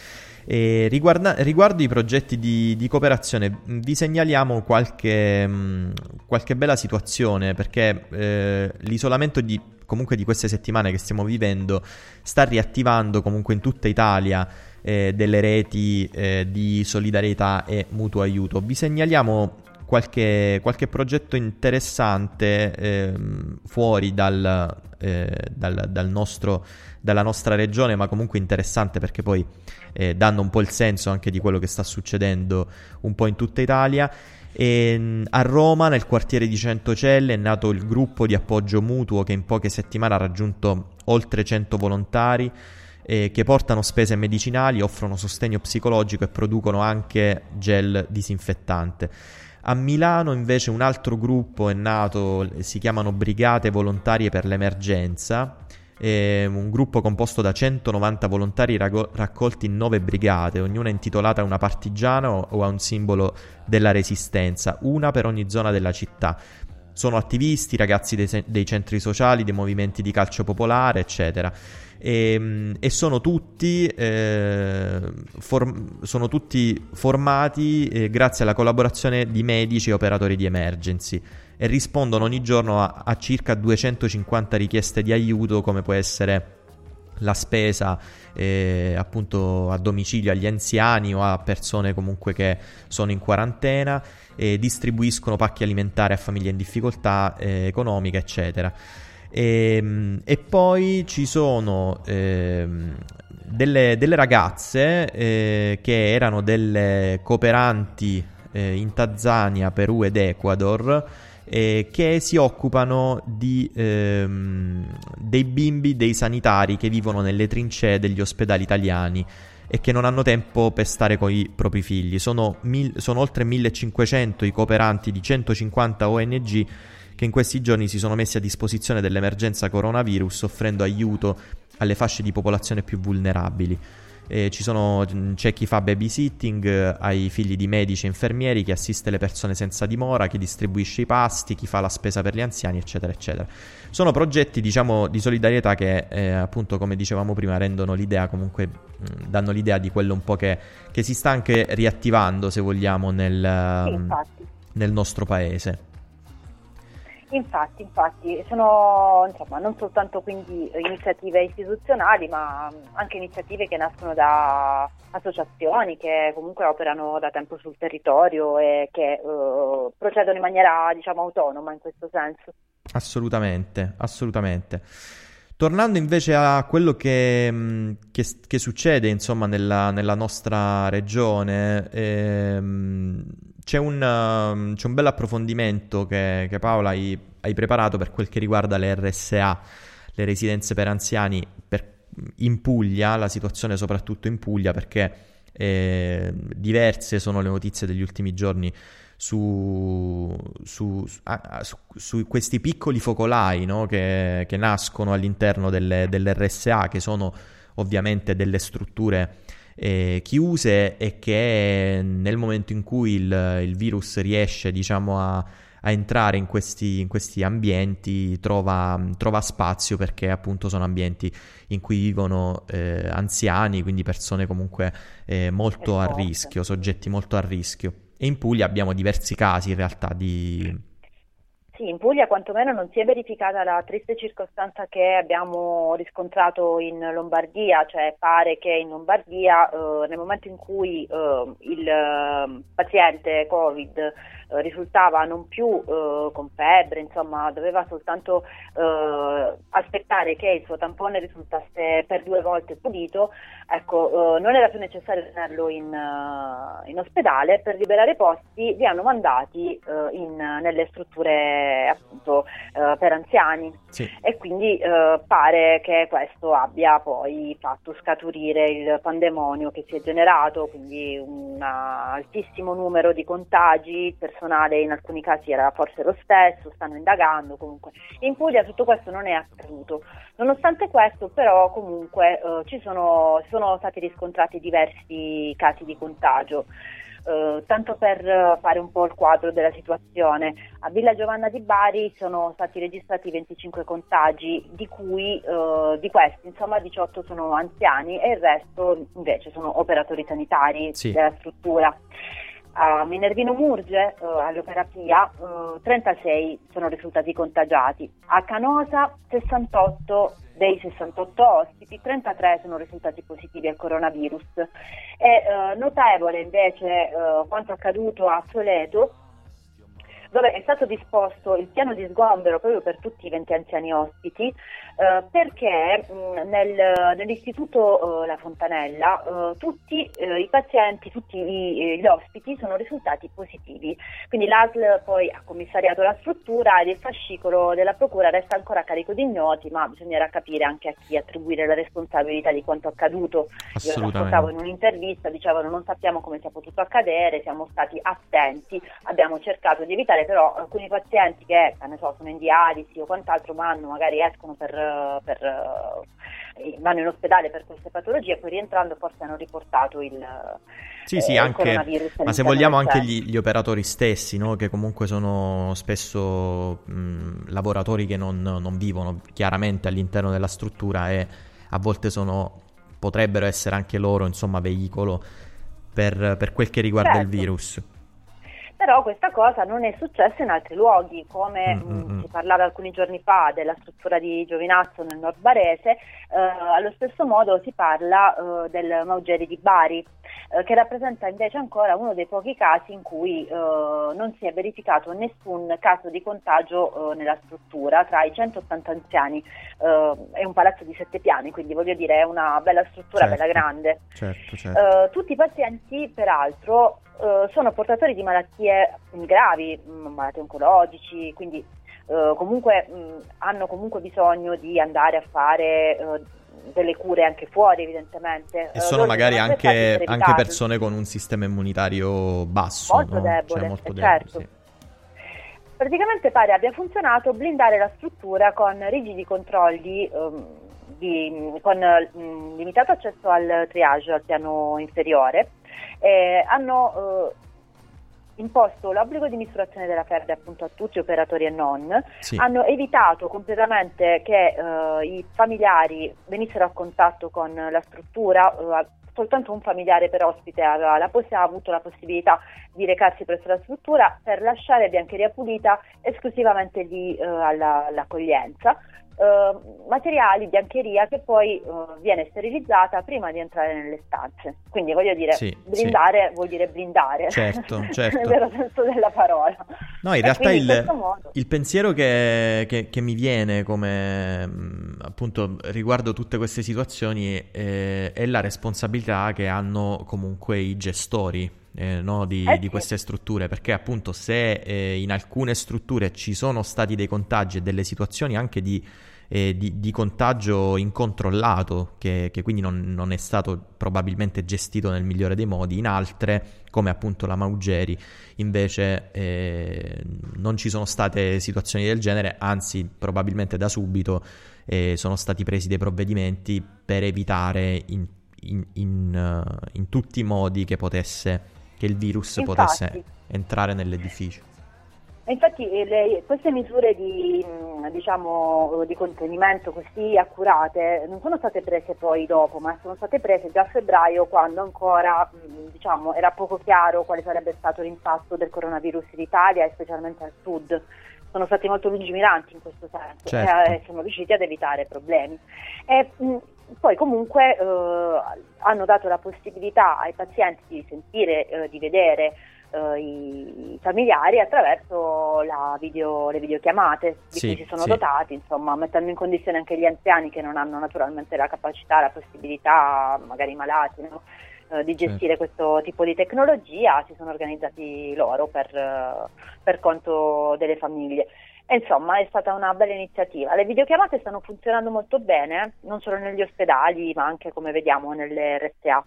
Riguarda, riguardo i progetti di, di, cooperazione, mm, vi segnaliamo qualche, mh, mm, qualche bella situazione perché eh, l'isolamento di comunque di queste settimane che stiamo vivendo sta riattivando comunque in tutta Italia eh, delle reti eh, di solidarietà e mutuo aiuto. Vi segnaliamo qualche, qualche progetto interessante ehm, fuori dal, eh, dal, dal nostro, dalla nostra regione, ma comunque interessante perché poi eh, danno un po' il senso anche di quello che sta succedendo un po' in tutta Italia. E a Roma, nel quartiere di Centocelle, è nato il gruppo di appoggio mutuo che in poche settimane ha raggiunto oltre 100 volontari eh, che portano spese medicinali, offrono sostegno psicologico e producono anche gel disinfettante. A Milano invece un altro gruppo è nato, si chiamano Brigate Volontarie per l'Emergenza, un gruppo composto da 190 volontari rago- raccolti in nove brigate, ognuna intitolata a una partigiana o, o a un simbolo della resistenza, una per ogni zona della città. Sono attivisti, ragazzi dei, dei centri sociali, dei movimenti di calcio popolare, eccetera. E, ehm, e sono, tutti, eh, form- sono tutti formati eh, grazie alla collaborazione di medici e operatori di emergency e rispondono ogni giorno a, a circa 250 richieste di aiuto come può essere la spesa eh, appunto a domicilio agli anziani o a persone comunque che sono in quarantena e distribuiscono pacchi alimentari a famiglie in difficoltà eh, economica eccetera e, ehm, e, poi ci sono eh, delle, delle, ragazze eh, che erano delle cooperanti eh, in Tanzania, Perù ed Ecuador eh, che si occupano di, ehm, dei bimbi, dei sanitari che vivono nelle trincee degli ospedali italiani e che non hanno tempo per stare con i propri figli. Sono, mil- sono oltre 1500 i cooperanti di 150 ONG che in questi giorni si sono messi a disposizione dell'emergenza coronavirus offrendo aiuto alle fasce di popolazione più vulnerabili. Sono, mm, c'è chi fa babysitting eh, ai figli di medici e infermieri, chi assiste le persone senza dimora, chi distribuisce i pasti, chi fa la spesa per gli anziani, eccetera, eccetera. Sono progetti, diciamo, di solidarietà che, eh, appunto, come dicevamo prima, rendono l'idea, comunque, mh, mm, danno l'idea di quello un po' che, che, si sta anche riattivando, se vogliamo, nel, sì, mm, nel nostro paese. Infatti, infatti, sono insomma, non soltanto quindi iniziative istituzionali, ma anche iniziative che nascono da associazioni che comunque operano da tempo sul territorio e che uh, procedono in maniera diciamo autonoma in questo senso. Assolutamente, assolutamente. Tornando invece a quello che, che, che succede insomma, nella, nella, nostra regione, ehm, c'è un, um, c'è un bel approfondimento che, che Paola hai, hai, preparato per quel che riguarda le RSA, le residenze per anziani per, in Puglia, la situazione soprattutto in Puglia, perché eh, diverse sono le notizie degli ultimi giorni su, su, su, su questi piccoli focolai no? che, che, nascono all'interno delle, RSA, che sono ovviamente delle strutture eh, chiuse e che nel momento in cui il, il virus riesce diciamo a, a entrare in questi, in questi ambienti trova, trova, spazio perché appunto sono ambienti in cui vivono eh, anziani, quindi persone comunque eh, molto a rischio, soggetti molto a rischio. E in Puglia abbiamo diversi casi in realtà di, sì, in Puglia quantomeno non si è verificata la triste circostanza che abbiamo riscontrato in Lombardia, cioè pare che in Lombardia eh, nel momento in cui eh, il eh, paziente Covid eh, risultava non più eh, con febbre, insomma doveva soltanto eh, aspettare che il suo tampone risultasse per due volte pulito, ecco, non era più necessario tenerlo in, in, ospedale, per liberare posti li hanno mandati in, nelle strutture appunto per anziani. Sì. e quindi pare che questo abbia poi fatto scaturire il pandemonio che si è generato, quindi un altissimo numero di contagi, persone personale in alcuni casi era forse lo stesso, stanno indagando comunque. In Puglia tutto questo non è accaduto. Nonostante questo però comunque eh, ci sono, sono stati riscontrati diversi casi di contagio. Uh, tanto per fare un po' il quadro della situazione, a Villa Giovanna di Bari sono stati registrati 25 contagi, di cui uh, di questi insomma 18 sono anziani e il resto invece sono operatori sanitari sì. della struttura. A Minervino Murge, eh, all'Opera Pia, eh, 36 sono risultati contagiati. A Canosa 68 dei 68 ospiti, 33 sono risultati positivi al coronavirus. È eh, notevole invece eh, quanto accaduto a Soleto, dove è stato disposto il piano di sgombero proprio per tutti i 20 anziani ospiti, eh, perché mh, nel, nell'istituto eh, La Fontanella eh, tutti eh, i pazienti, tutti i, gli ospiti sono risultati positivi. Quindi l'ASL poi ha commissariato la struttura ed il fascicolo della procura resta ancora a carico di ignoti, ma bisognerà capire anche a chi attribuire la responsabilità di quanto accaduto. Io ascoltavo in un'intervista, dicevano non sappiamo come sia potuto accadere, siamo stati attenti, abbiamo cercato di evitare però alcuni pazienti che so, sono in dialisi o quant'altro ma hanno, magari escono per, per eh, vanno in ospedale per queste patologie poi rientrando forse hanno riportato il sì, sì, eh, anche, ma se vogliamo anche gli, gli operatori stessi, no? che comunque sono spesso mh, lavoratori che non, non, vivono chiaramente all'interno della struttura e a volte sono, potrebbero essere anche loro, insomma, veicolo per, per quel che riguarda certo. il virus. Però questa cosa non è successa in altri luoghi, come Mm, mm, mh, mm. si parlava alcuni giorni fa della struttura di Giovinazzo nel nord barese, eh, allo stesso modo si parla eh, del Maugeri di Bari, eh, che rappresenta invece ancora uno dei pochi casi in cui eh, non si è verificato nessun caso di contagio eh, nella struttura tra i 180 anziani. Eh, è un palazzo di sette piani, quindi voglio dire è una bella struttura, Certo. bella grande. Certo, certo. Eh, tutti i pazienti, peraltro, eh, sono portatori di malattie gravi, malattie oncologici, quindi eh, comunque mh, hanno comunque bisogno di andare a fare eh, delle cure anche fuori, evidentemente. E Eh, sono magari anche, anche persone con un sistema immunitario basso. Molto no? debole, Cioè, molto eh, debole, certo. sì. Praticamente pare abbia funzionato blindare la struttura con rigidi controlli, ehm, di- con mm, limitato accesso al triage al piano inferiore. Eh, hanno eh, imposto l'obbligo di misurazione della febbre appunto a tutti, operatori e non, Sì. hanno evitato completamente che eh, i familiari venissero a contatto con la struttura, eh, soltanto un familiare per ospite aveva la poss- ha avuto la possibilità di recarsi presso la struttura per lasciare biancheria pulita esclusivamente lì eh, alla- all'accoglienza. Eh, materiali, biancheria che poi eh, viene sterilizzata prima di entrare nelle stanze. Quindi voglio dire, Sì, blindare vuol dire blindare, Certo, certo. nel vero senso della parola. No, in E realtà in il, questo modo- il pensiero che, che- che mi viene come mh, appunto riguardo tutte queste situazioni eh, è la responsabilità che hanno comunque i gestori. eh, no, di, Eh di sì. queste strutture perché appunto se eh, in alcune strutture ci sono stati dei contagi e delle situazioni anche di, eh, di- di contagio incontrollato che, che quindi non, non è stato probabilmente gestito nel migliore dei modi in altre come appunto la Maugeri invece eh, non ci sono state situazioni del genere, anzi probabilmente da subito eh, sono stati presi dei provvedimenti per evitare in, in- in, eh, in tutti i modi che potesse che il virus Infatti. potesse entrare nell'edificio. Infatti eh, le- queste misure di, mh, diciamo, di contenimento così accurate non sono state prese poi dopo, ma sono state prese già a febbraio quando ancora mh, diciamo, era poco chiaro quale sarebbe stato l'impatto del coronavirus in Italia e specialmente al sud. Sono stati molto lungimiranti in questo senso Certo. e eh, sono riusciti ad evitare problemi. E, mh, poi comunque eh, hanno dato la possibilità ai pazienti di sentire, eh, di vedere eh, i, i familiari attraverso la video- le videochiamate di Sì, cui si sono sì. dotati, insomma, mettendo in condizione anche gli anziani che non hanno naturalmente la capacità, la possibilità, magari malati, no? eh, di gestire questo tipo di tecnologia, si sono organizzati loro per, eh, per conto delle famiglie. E insomma, è stata una bella iniziativa. Le videochiamate stanno funzionando molto bene, non solo negli ospedali, ma anche come vediamo nelle RSA.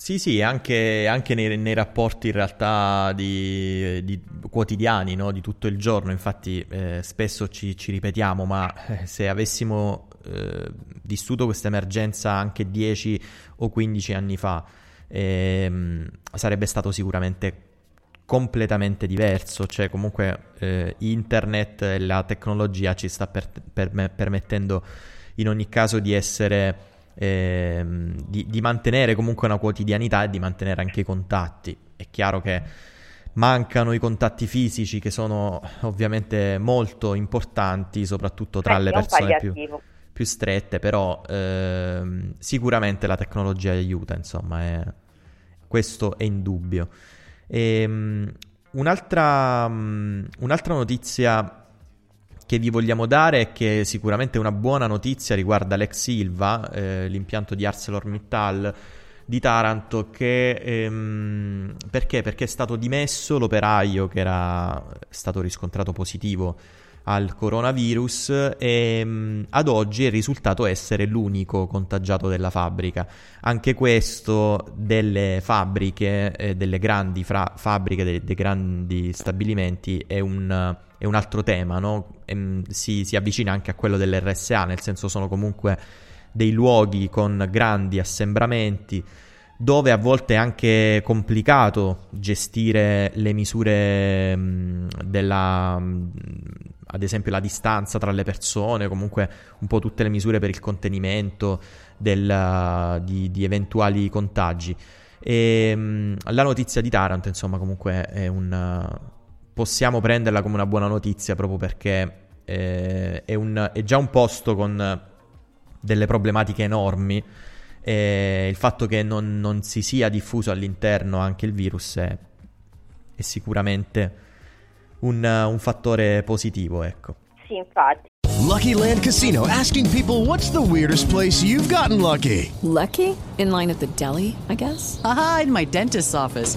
Sì, sì, anche, anche nei, nei rapporti in realtà di, di quotidiani, no? di tutto il giorno. Infatti, eh, spesso ci, ci ripetiamo, ma eh, se avessimo eh, vissuto questa emergenza anche 10 o 15 anni fa, ehm, sarebbe stato sicuramente completamente diverso. Cioè, comunque, eh, internet e la tecnologia ci sta per- per- permettendo in ogni caso di essere ehm, di, di mantenere comunque una quotidianità e di mantenere anche i contatti. È chiaro che mancano i contatti fisici che sono ovviamente molto importanti, soprattutto tra Eh, le persone più, più strette, però ehm, sicuramente la tecnologia aiuta, insomma, è- questo è indubbio. Ehm, un'altra, mm, un'altra notizia che vi vogliamo dare è che sicuramente una buona notizia riguarda l'ex Silva, eh, l'impianto di ArcelorMittal di Taranto, che ehm, perché? Perché è stato dimesso l'operaio che era stato riscontrato positivo al coronavirus e mm, ad oggi è risultato essere l'unico contagiato della fabbrica. Anche questo delle fabbriche, eh, delle grandi fra- fabbriche, dei, dei grandi stabilimenti è un, è un altro tema, no? Ehm, si, si avvicina anche a quello dell'RSA, nel senso sono comunque dei luoghi con grandi assembramenti dove a volte è anche complicato gestire le misure mh, della, mh, ad esempio la distanza tra le persone, comunque un po' tutte le misure per il contenimento del- di, di eventuali contagi. E mh, la notizia di Taranto, insomma, comunque è un possiamo prenderla come una buona notizia proprio perché eh, è, un- è già un posto con delle problematiche enormi e il fatto che non, non si sia diffuso all'interno anche il virus è, è sicuramente un, un fattore positivo, ecco. Sì, infatti. Lucky Land Casino asking people what's the weirdest place you've gotten lucky? Lucky? In line at the deli, I guess? Aha, in my dentist's office.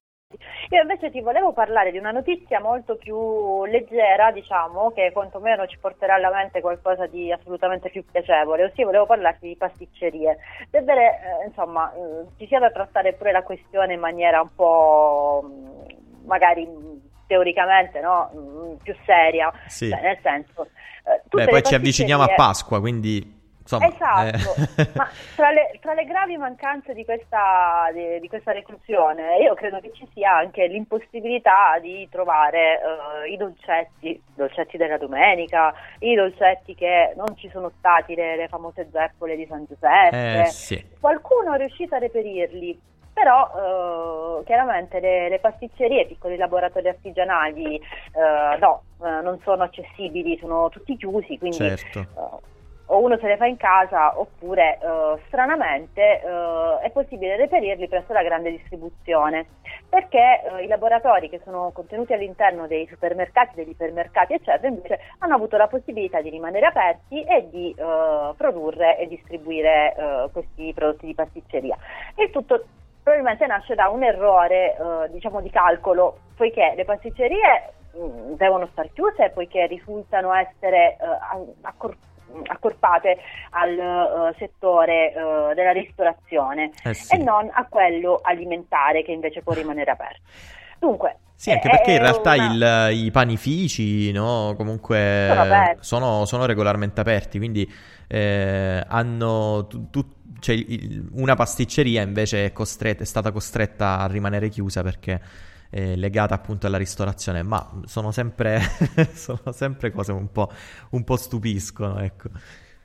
Io invece ti volevo parlare di una notizia molto più leggera, diciamo, che quantomeno ci porterà alla mente qualcosa di assolutamente più piacevole, ossia volevo parlarti di pasticcerie. Sebbene, eh, insomma, eh, ci sia da trattare pure la questione in maniera un po' mh, magari mh, teoricamente no? mh, più seria, Sì. Cioè, nel senso... eh, Beh, poi ci avviciniamo a Pasqua, quindi insomma... Esatto, eh, ma tra le, tra le gravi mancanze di questa, di, di questa reclusione, io credo che ci sia anche l'impossibilità di trovare eh, i dolcetti, i dolcetti della domenica, i dolcetti che non ci sono stati, le, le famose zeppole di San Giuseppe. eh, sì. Qualcuno è riuscito a reperirli, però eh, chiaramente le, le pasticcerie, i piccoli laboratori artigianali, eh, no, eh, non sono accessibili, sono tutti chiusi, quindi Certo. O uno se le fa in casa oppure eh, stranamente eh, è possibile reperirli presso la grande distribuzione perché eh, i laboratori che sono contenuti all'interno dei supermercati, degli ipermercati eccetera invece hanno avuto la possibilità di rimanere aperti e di eh, produrre e distribuire eh, questi prodotti di pasticceria. Il tutto probabilmente nasce da un errore eh, diciamo di calcolo poiché le pasticcerie mh, devono star chiuse poiché risultano essere eh, accor- accorpate al eh, settore eh, della ristorazione Eh sì. e non a quello alimentare che invece può rimanere aperto. Dunque, Sì, anche perché in realtà una- il- i panifici, no, comunque Sono sono, sono regolarmente aperti, quindi eh, hanno tu- tu- cioè, il- una pasticceria invece è, costretta- è stata costretta a rimanere chiusa perché è legata appunto alla ristorazione, ma sono sempre, sono sempre cose un po', un po' stupiscono, ecco.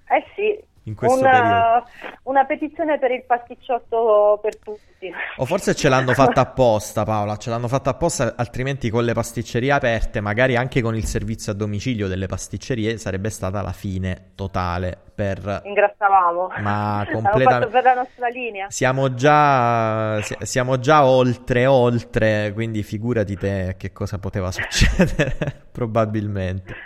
Eh sì, In questo una, periodo. una petizione per il pasticciotto per tutti. O forse ce l'hanno fatta apposta, Paola, ce l'hanno fatta apposta, altrimenti con le pasticcerie aperte, magari anche con il servizio a domicilio delle pasticcerie, sarebbe stata la fine totale per... Ingrassavamo. Ma completamente- per la nostra linea. Siamo già, si- siamo già oltre, oltre, quindi figurati te che cosa poteva succedere, probabilmente.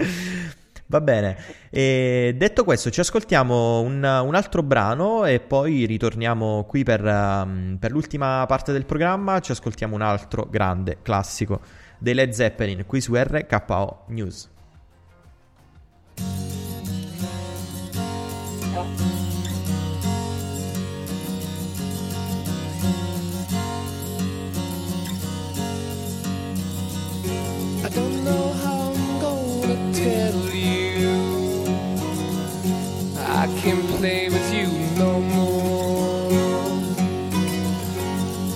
Va bene, e detto questo ci ascoltiamo un, un, altro brano e poi ritorniamo qui per, um, per l'ultima parte del programma, ci ascoltiamo un altro grande classico dei Led Zeppelin qui su RKO News. I don't know how I'm gonna tell. I can't play with you no more.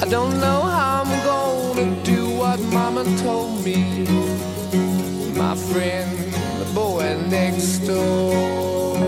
I don't know how I'm gonna do what Mama told me. My friend, the boy next door.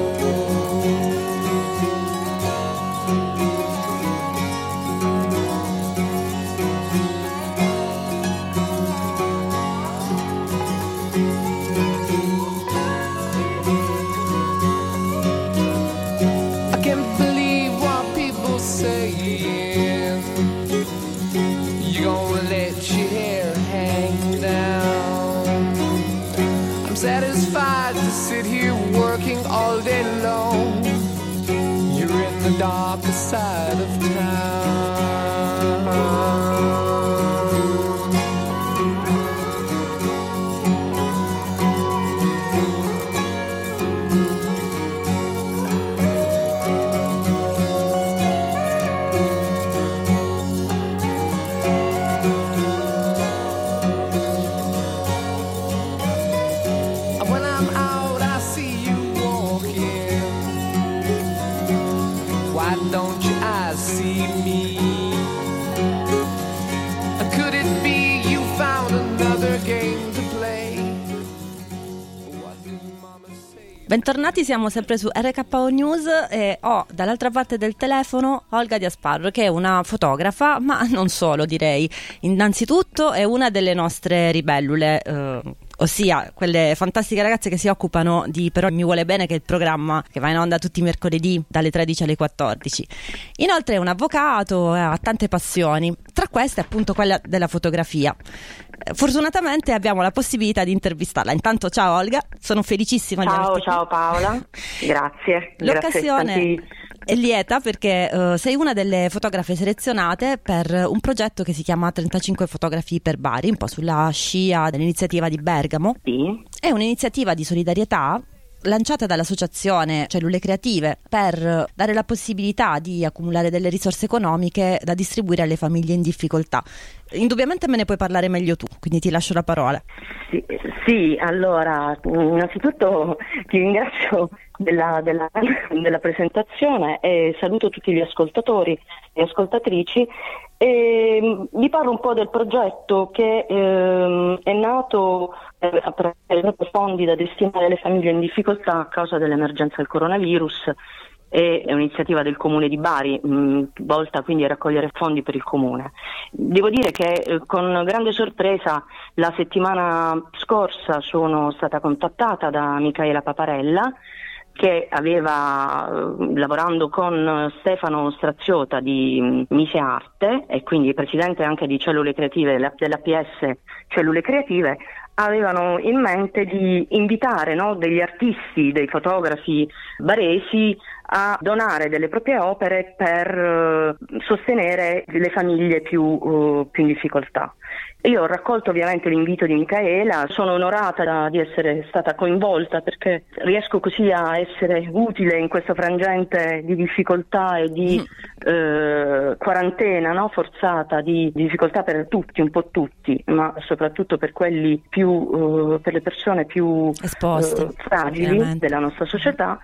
Bentornati, siamo sempre su RKO News e ho dall'altra parte del telefono Olga Diasparro che è una fotografa, ma non solo direi. Innanzitutto è una delle nostre ribellule, eh, ossia quelle fantastiche ragazze che si occupano di Però mi vuole bene che è il programma che va in onda tutti i mercoledì dalle 13 alle 14. Inoltre è un avvocato, ha tante passioni, tra queste appunto quella della fotografia. Eh, Fortunatamente abbiamo la possibilità di intervistarla. Intanto ciao Olga, sono felicissima di Ciao, averti qui. ciao Paola, grazie. L'occasione Grazie, lieta perché eh, sei una delle fotografe selezionate per un progetto che si chiama 35 fotografi per Bari, un po' sulla scia dell'iniziativa di Bergamo. È un'iniziativa di solidarietà lanciata dall'associazione Cellule Creative per dare la possibilità di accumulare delle risorse economiche da distribuire alle famiglie in difficoltà. Indubbiamente me ne puoi parlare meglio tu, quindi ti lascio la parola. Sì, sì, allora, innanzitutto ti ringrazio della, della- della presentazione e saluto tutti gli ascoltatori e ascoltatrici e mm, vi parlo un po' del progetto che ehm, è nato eh, i propri fondi da destinare alle famiglie in difficoltà a causa dell'emergenza del coronavirus e è un'iniziativa del comune di Bari, mh, volta quindi a raccogliere fondi per il comune. Devo dire che eh, con grande sorpresa la settimana scorsa sono stata contattata da Michaela Paparella che aveva, eh, lavorando con Stefano Straziota di mh, Mise Arte e quindi presidente anche di Cellule Creative della- dell'APS Cellule Creative, avevano in mente di invitare no, degli artisti, dei fotografi baresi a donare delle proprie opere per eh, sostenere le famiglie più, eh, più in difficoltà. Io ho raccolto ovviamente l'invito di Michaela, sono onorata di essere stata coinvolta perché riesco così a essere utile in questo frangente di difficoltà e di eh, quarantena no? forzata, di, di difficoltà per tutti, un po' tutti, ma soprattutto per quelli più, eh, per le persone più Esposte, eh, fragili della nostra società.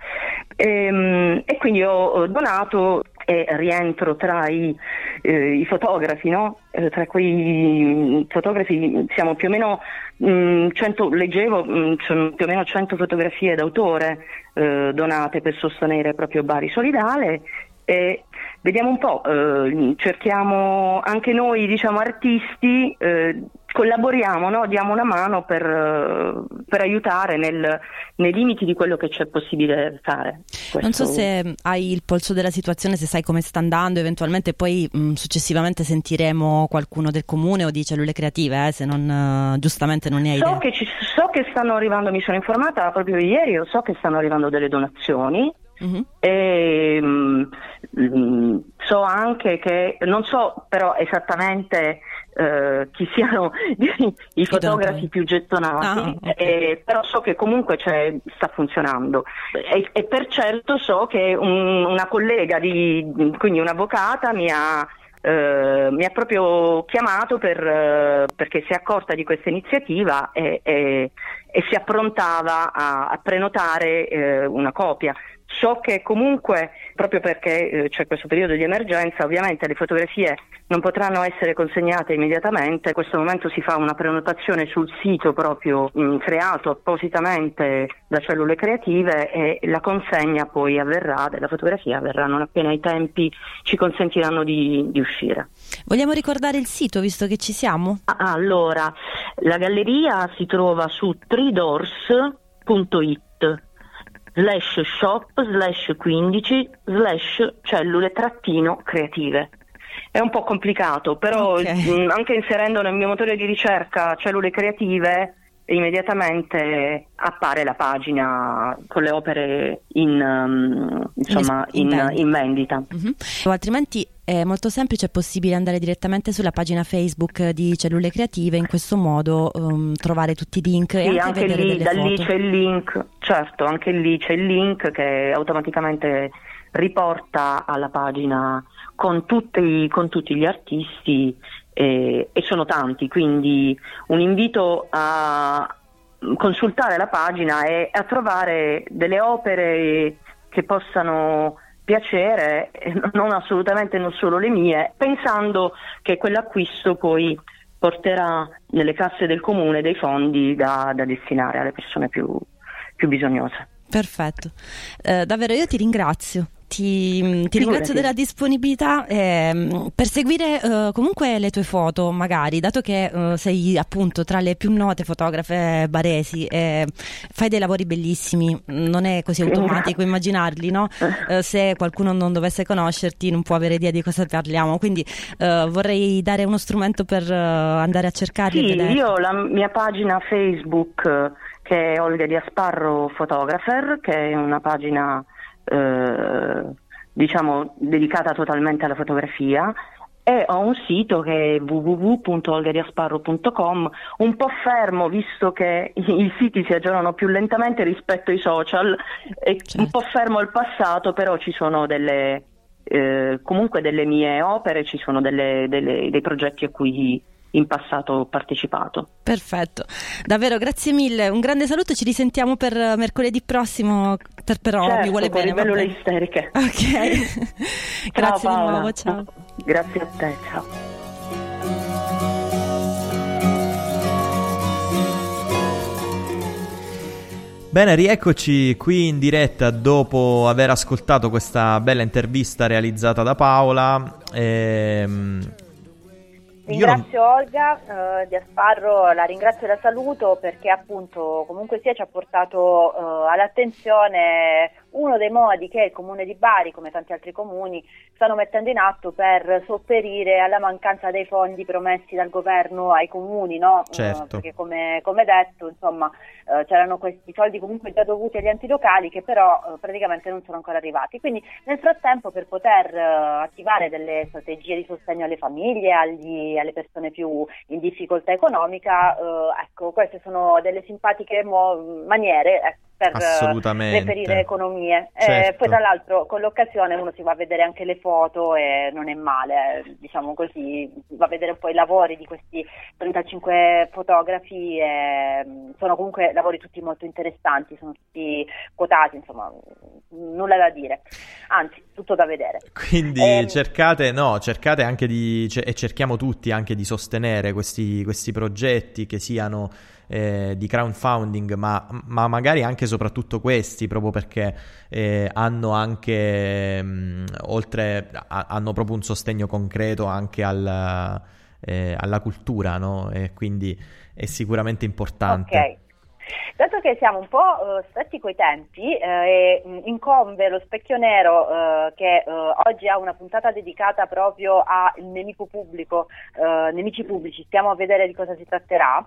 Ehm, E, quindi ho donato e rientro tra i, eh, i fotografi, no? Eh, tra quei fotografi siamo più o meno mh, 100, leggevo, mh, sono più o meno 100 fotografie d'autore eh, donate per sostenere proprio Bari Solidale e vediamo un po', eh, cerchiamo anche noi diciamo artisti, eh, collaboriamo, no? diamo una mano per, per aiutare nel, nei limiti di quello che c'è possibile fare. Questo... Non so se hai il polso della situazione, se sai come sta andando, eventualmente poi mh, successivamente sentiremo qualcuno del comune o di cellule creative, eh, se non, uh, giustamente non ne hai so idea. Che ci, so che stanno arrivando, mi sono informata proprio ieri, so che stanno arrivando delle donazioni. Mm-hmm. E, mh, mh, so anche che, non so però esattamente eh, chi siano i fotografi più gettonati, ah, okay. eh, però so che comunque sta funzionando e, e, per certo so che un, una collega, di, quindi un'avvocata, mi ha, eh, mi ha proprio chiamato per, eh, perché si è accorta di questa iniziativa e, e, e si approntava a, a prenotare eh, una copia. So che comunque, proprio perché eh, c'è questo periodo di emergenza, ovviamente le fotografie non potranno essere consegnate immediatamente. In questo momento si fa una prenotazione sul sito proprio mh, mm, creato appositamente da cellule creative e la consegna poi avverrà della fotografia avverrà non appena i tempi ci consentiranno di, di uscire. Vogliamo ricordare il sito visto che ci siamo? Ah, allora, la galleria si trova su tridors.it slash shop slash 15 slash cellule trattino creative. È un po' complicato, però okay. mh, anche inserendo nel mio motore di ricerca cellule creative immediatamente appare la pagina con le opere in, um, insomma, in, in, vendita. In vendita. Mm-hmm. O altrimenti è molto semplice, è possibile andare direttamente sulla pagina Facebook di Cellule Creative, in questo modo um, trovare tutti i link sì, e anche, anche lì, da foto. lì c'è il link, certo, anche lì c'è il link che automaticamente riporta alla pagina con tutti, con tutti gli artisti eh, e sono tanti, quindi un invito a consultare la pagina e a trovare delle opere che possano piacere, non assolutamente non solo le mie, pensando che quell'acquisto poi porterà nelle casse del comune dei fondi da, da destinare alle persone più, più bisognose. Perfetto, eh, davvero io ti ringrazio ti, ti ringrazio della disponibilità eh, per seguire eh, comunque le tue foto, magari, dato che eh, sei appunto tra le più note fotografe baresi, fai dei lavori bellissimi, non è così automatico immaginarli, no? Eh, se qualcuno non dovesse conoscerti non può avere idea di cosa parliamo, quindi eh, vorrei dare uno strumento per eh, andare a cercarli. Sì, io la mia pagina Facebook che è Olga Di Asparro Photographer, che è una pagina eh, diciamo dedicata totalmente alla fotografia e ho un sito che è www.olgariasparro.com un po' fermo visto che i siti si aggiornano più lentamente rispetto ai social e certo. un po' fermo il passato però ci sono delle eh, comunque delle mie opere ci sono delle, delle, dei progetti a cui in passato ho partecipato. Perfetto, davvero grazie mille, un grande saluto, ci risentiamo per mercoledì prossimo, per, però certo, mi vuole bene. Certo, le isteriche. Ok, grazie Paola. di nuovo, ciao. Grazie a te, ciao. Bene, rieccoci qui in diretta dopo aver ascoltato questa bella intervista realizzata da Paola. Ehm, Ringrazio non... Olga eh, di Asparro, la ringrazio e la saluto perché appunto comunque sia ci ha portato eh, all'attenzione uno dei modi che il comune di Bari, come tanti altri comuni, stanno mettendo in atto per sopperire alla mancanza dei fondi promessi dal governo ai comuni, no? Certo. Uh, perché come, come, detto, insomma, uh, c'erano questi soldi comunque già dovuti agli enti locali che però uh, praticamente non sono ancora arrivati. Quindi nel frattempo per poter attivare delle strategie di sostegno alle famiglie, agli, alle persone più in difficoltà economica, ecco, queste sono delle simpatiche mo- maniere ecco, per reperire economie. Eh, certo. Eh, poi tra l'altro con l'occasione uno si va a vedere anche le foto e non è male, eh, diciamo così, va a vedere un po' i lavori di questi 35 fotografi, e, mm, sono comunque lavori tutti molto interessanti, sono tutti quotati, insomma, nulla da dire, anzi tutto da vedere. Quindi eh, cercate, no, cercate anche di, e cerchiamo tutti anche di sostenere questi, questi progetti che siano eh, di crowdfunding, ma, ma, magari anche e soprattutto questi, proprio perché eh, hanno anche, mh, oltre, a, hanno proprio un sostegno concreto anche al, eh, alla cultura, no? E quindi è sicuramente importante. Ok. Dato che siamo un po' uh, stretti coi tempi eh, e incombe lo specchio nero eh, che uh, oggi ha una puntata dedicata proprio al nemico pubblico, uh, nemici pubblici, stiamo a vedere di cosa si tratterà,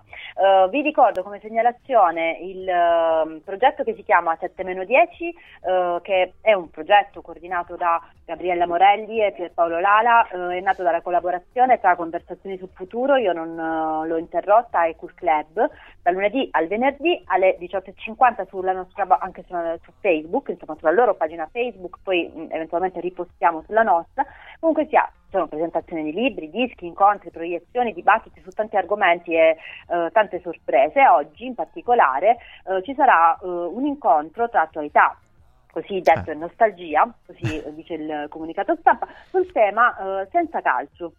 vi ricordo come segnalazione il ehm, progetto che si chiama 7-10, che è un progetto coordinato da Gabriella Morelli e Pierpaolo Lala, è nato dalla collaborazione tra Conversazioni sul Futuro, io non l'ho interrotta, e Cool Club, dal lunedì al venerdì alle 18.50 sulla nostra, anche su, su, Facebook, insomma sulla loro pagina Facebook, poi mh, eventualmente ripostiamo sulla nostra. Comunque sia, sono presentazioni di libri, dischi, incontri, proiezioni, dibattiti su tanti argomenti e eh, tante sorprese. Oggi in particolare eh, ci sarà eh, un incontro tra attualità così detto in nostalgia, così dice il comunicato stampa, sul tema eh, senza calcio.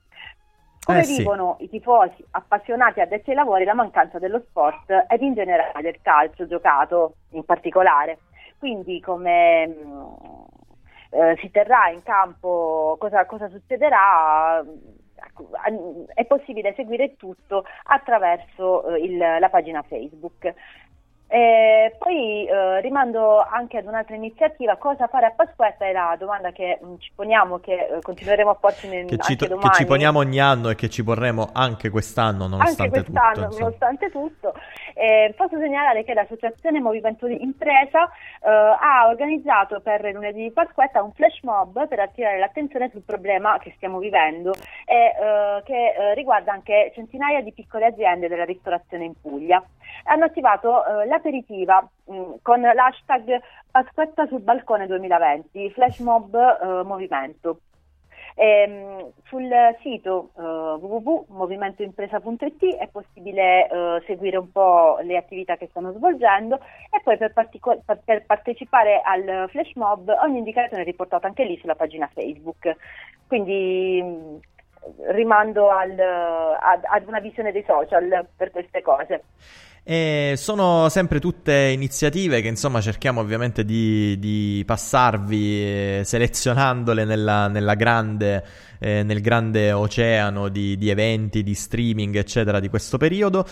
Come eh vivono sì. i tifosi appassionati addetti ai lavori la mancanza dello sport ed in generale del calcio giocato in particolare. Quindi come mm, eh, si terrà in campo, cosa, cosa succederà? Ecco, è possibile seguire tutto attraverso eh, il, la pagina Facebook. E poi eh, rimando anche ad un'altra iniziativa, cosa fare a Pasquetta è la domanda che mh, mm, ci poniamo, che eh, continueremo a porci nel, che ci, to-. Che ci poniamo ogni anno e che ci porremo anche quest'anno, nonostante anche quest'anno, tutto. Nonostante tutto. Eh, posso segnalare che l'associazione Movimento Impresa eh, ha organizzato per lunedì di Pasquetta un flash mob per attirare l'attenzione sul problema che stiamo vivendo e eh, che eh, riguarda anche centinaia di piccole aziende della ristorazione in Puglia. Hanno attivato la aperitiva mh, mm, con l'hashtag Pasquetta sul balcone 2020, flash mob eh, movimento. E, ehm, sul sito eh, www.movimentoimpresa.it è possibile uh, seguire un po' le attività che stanno svolgendo e poi per, partico- per, partecipare al flash mob ogni indicazione è riportata anche lì sulla pagina Facebook. Quindi mh, rimando al, ad, ad una visione dei social per queste cose. E sono sempre tutte iniziative che insomma cerchiamo ovviamente di, di passarvi eh, selezionandole nella, nella grande, eh, nel grande oceano di, di eventi, di streaming eccetera di questo periodo.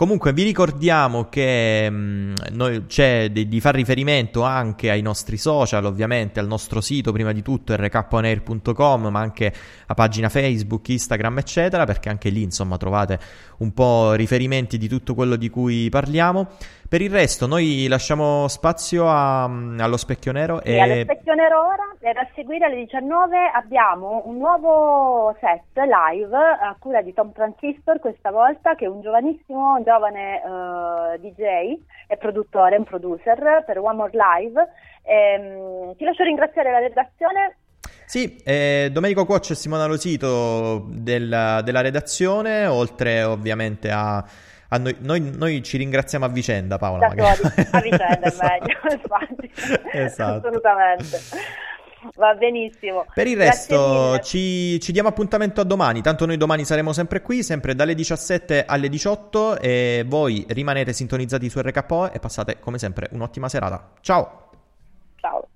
Comunque vi ricordiamo che mh, mm, noi, c'è di, di, far riferimento anche ai nostri social, ovviamente al nostro sito prima di tutto rkonair.com, ma anche a pagina Facebook, Instagram, eccetera, perché anche lì insomma trovate un po' riferimenti di tutto quello di cui parliamo. Per il resto noi lasciamo spazio a, allo Specchio Nero e... allo Specchio Nero ora e da seguire alle 19 abbiamo un nuovo set live a cura di Tom Transistor questa volta che è un giovanissimo, giovane uh, eh, DJ e produttore, un producer per One More Live. E, um, ti lascio ringraziare la redazione sì, eh, Domenico Cuoccio e Simona Losito del, della redazione, oltre ovviamente a a noi, noi, noi, ci ringraziamo a vicenda, Paola. Magari. A vicenda è meglio, infatti. Esatto. Assolutamente. Va benissimo. Per il resto ci, ci, diamo appuntamento a domani, tanto noi domani saremo sempre qui, sempre dalle 17 alle 18 e voi rimanete sintonizzati su RKO e passate come sempre un'ottima serata. Ciao! Ciao!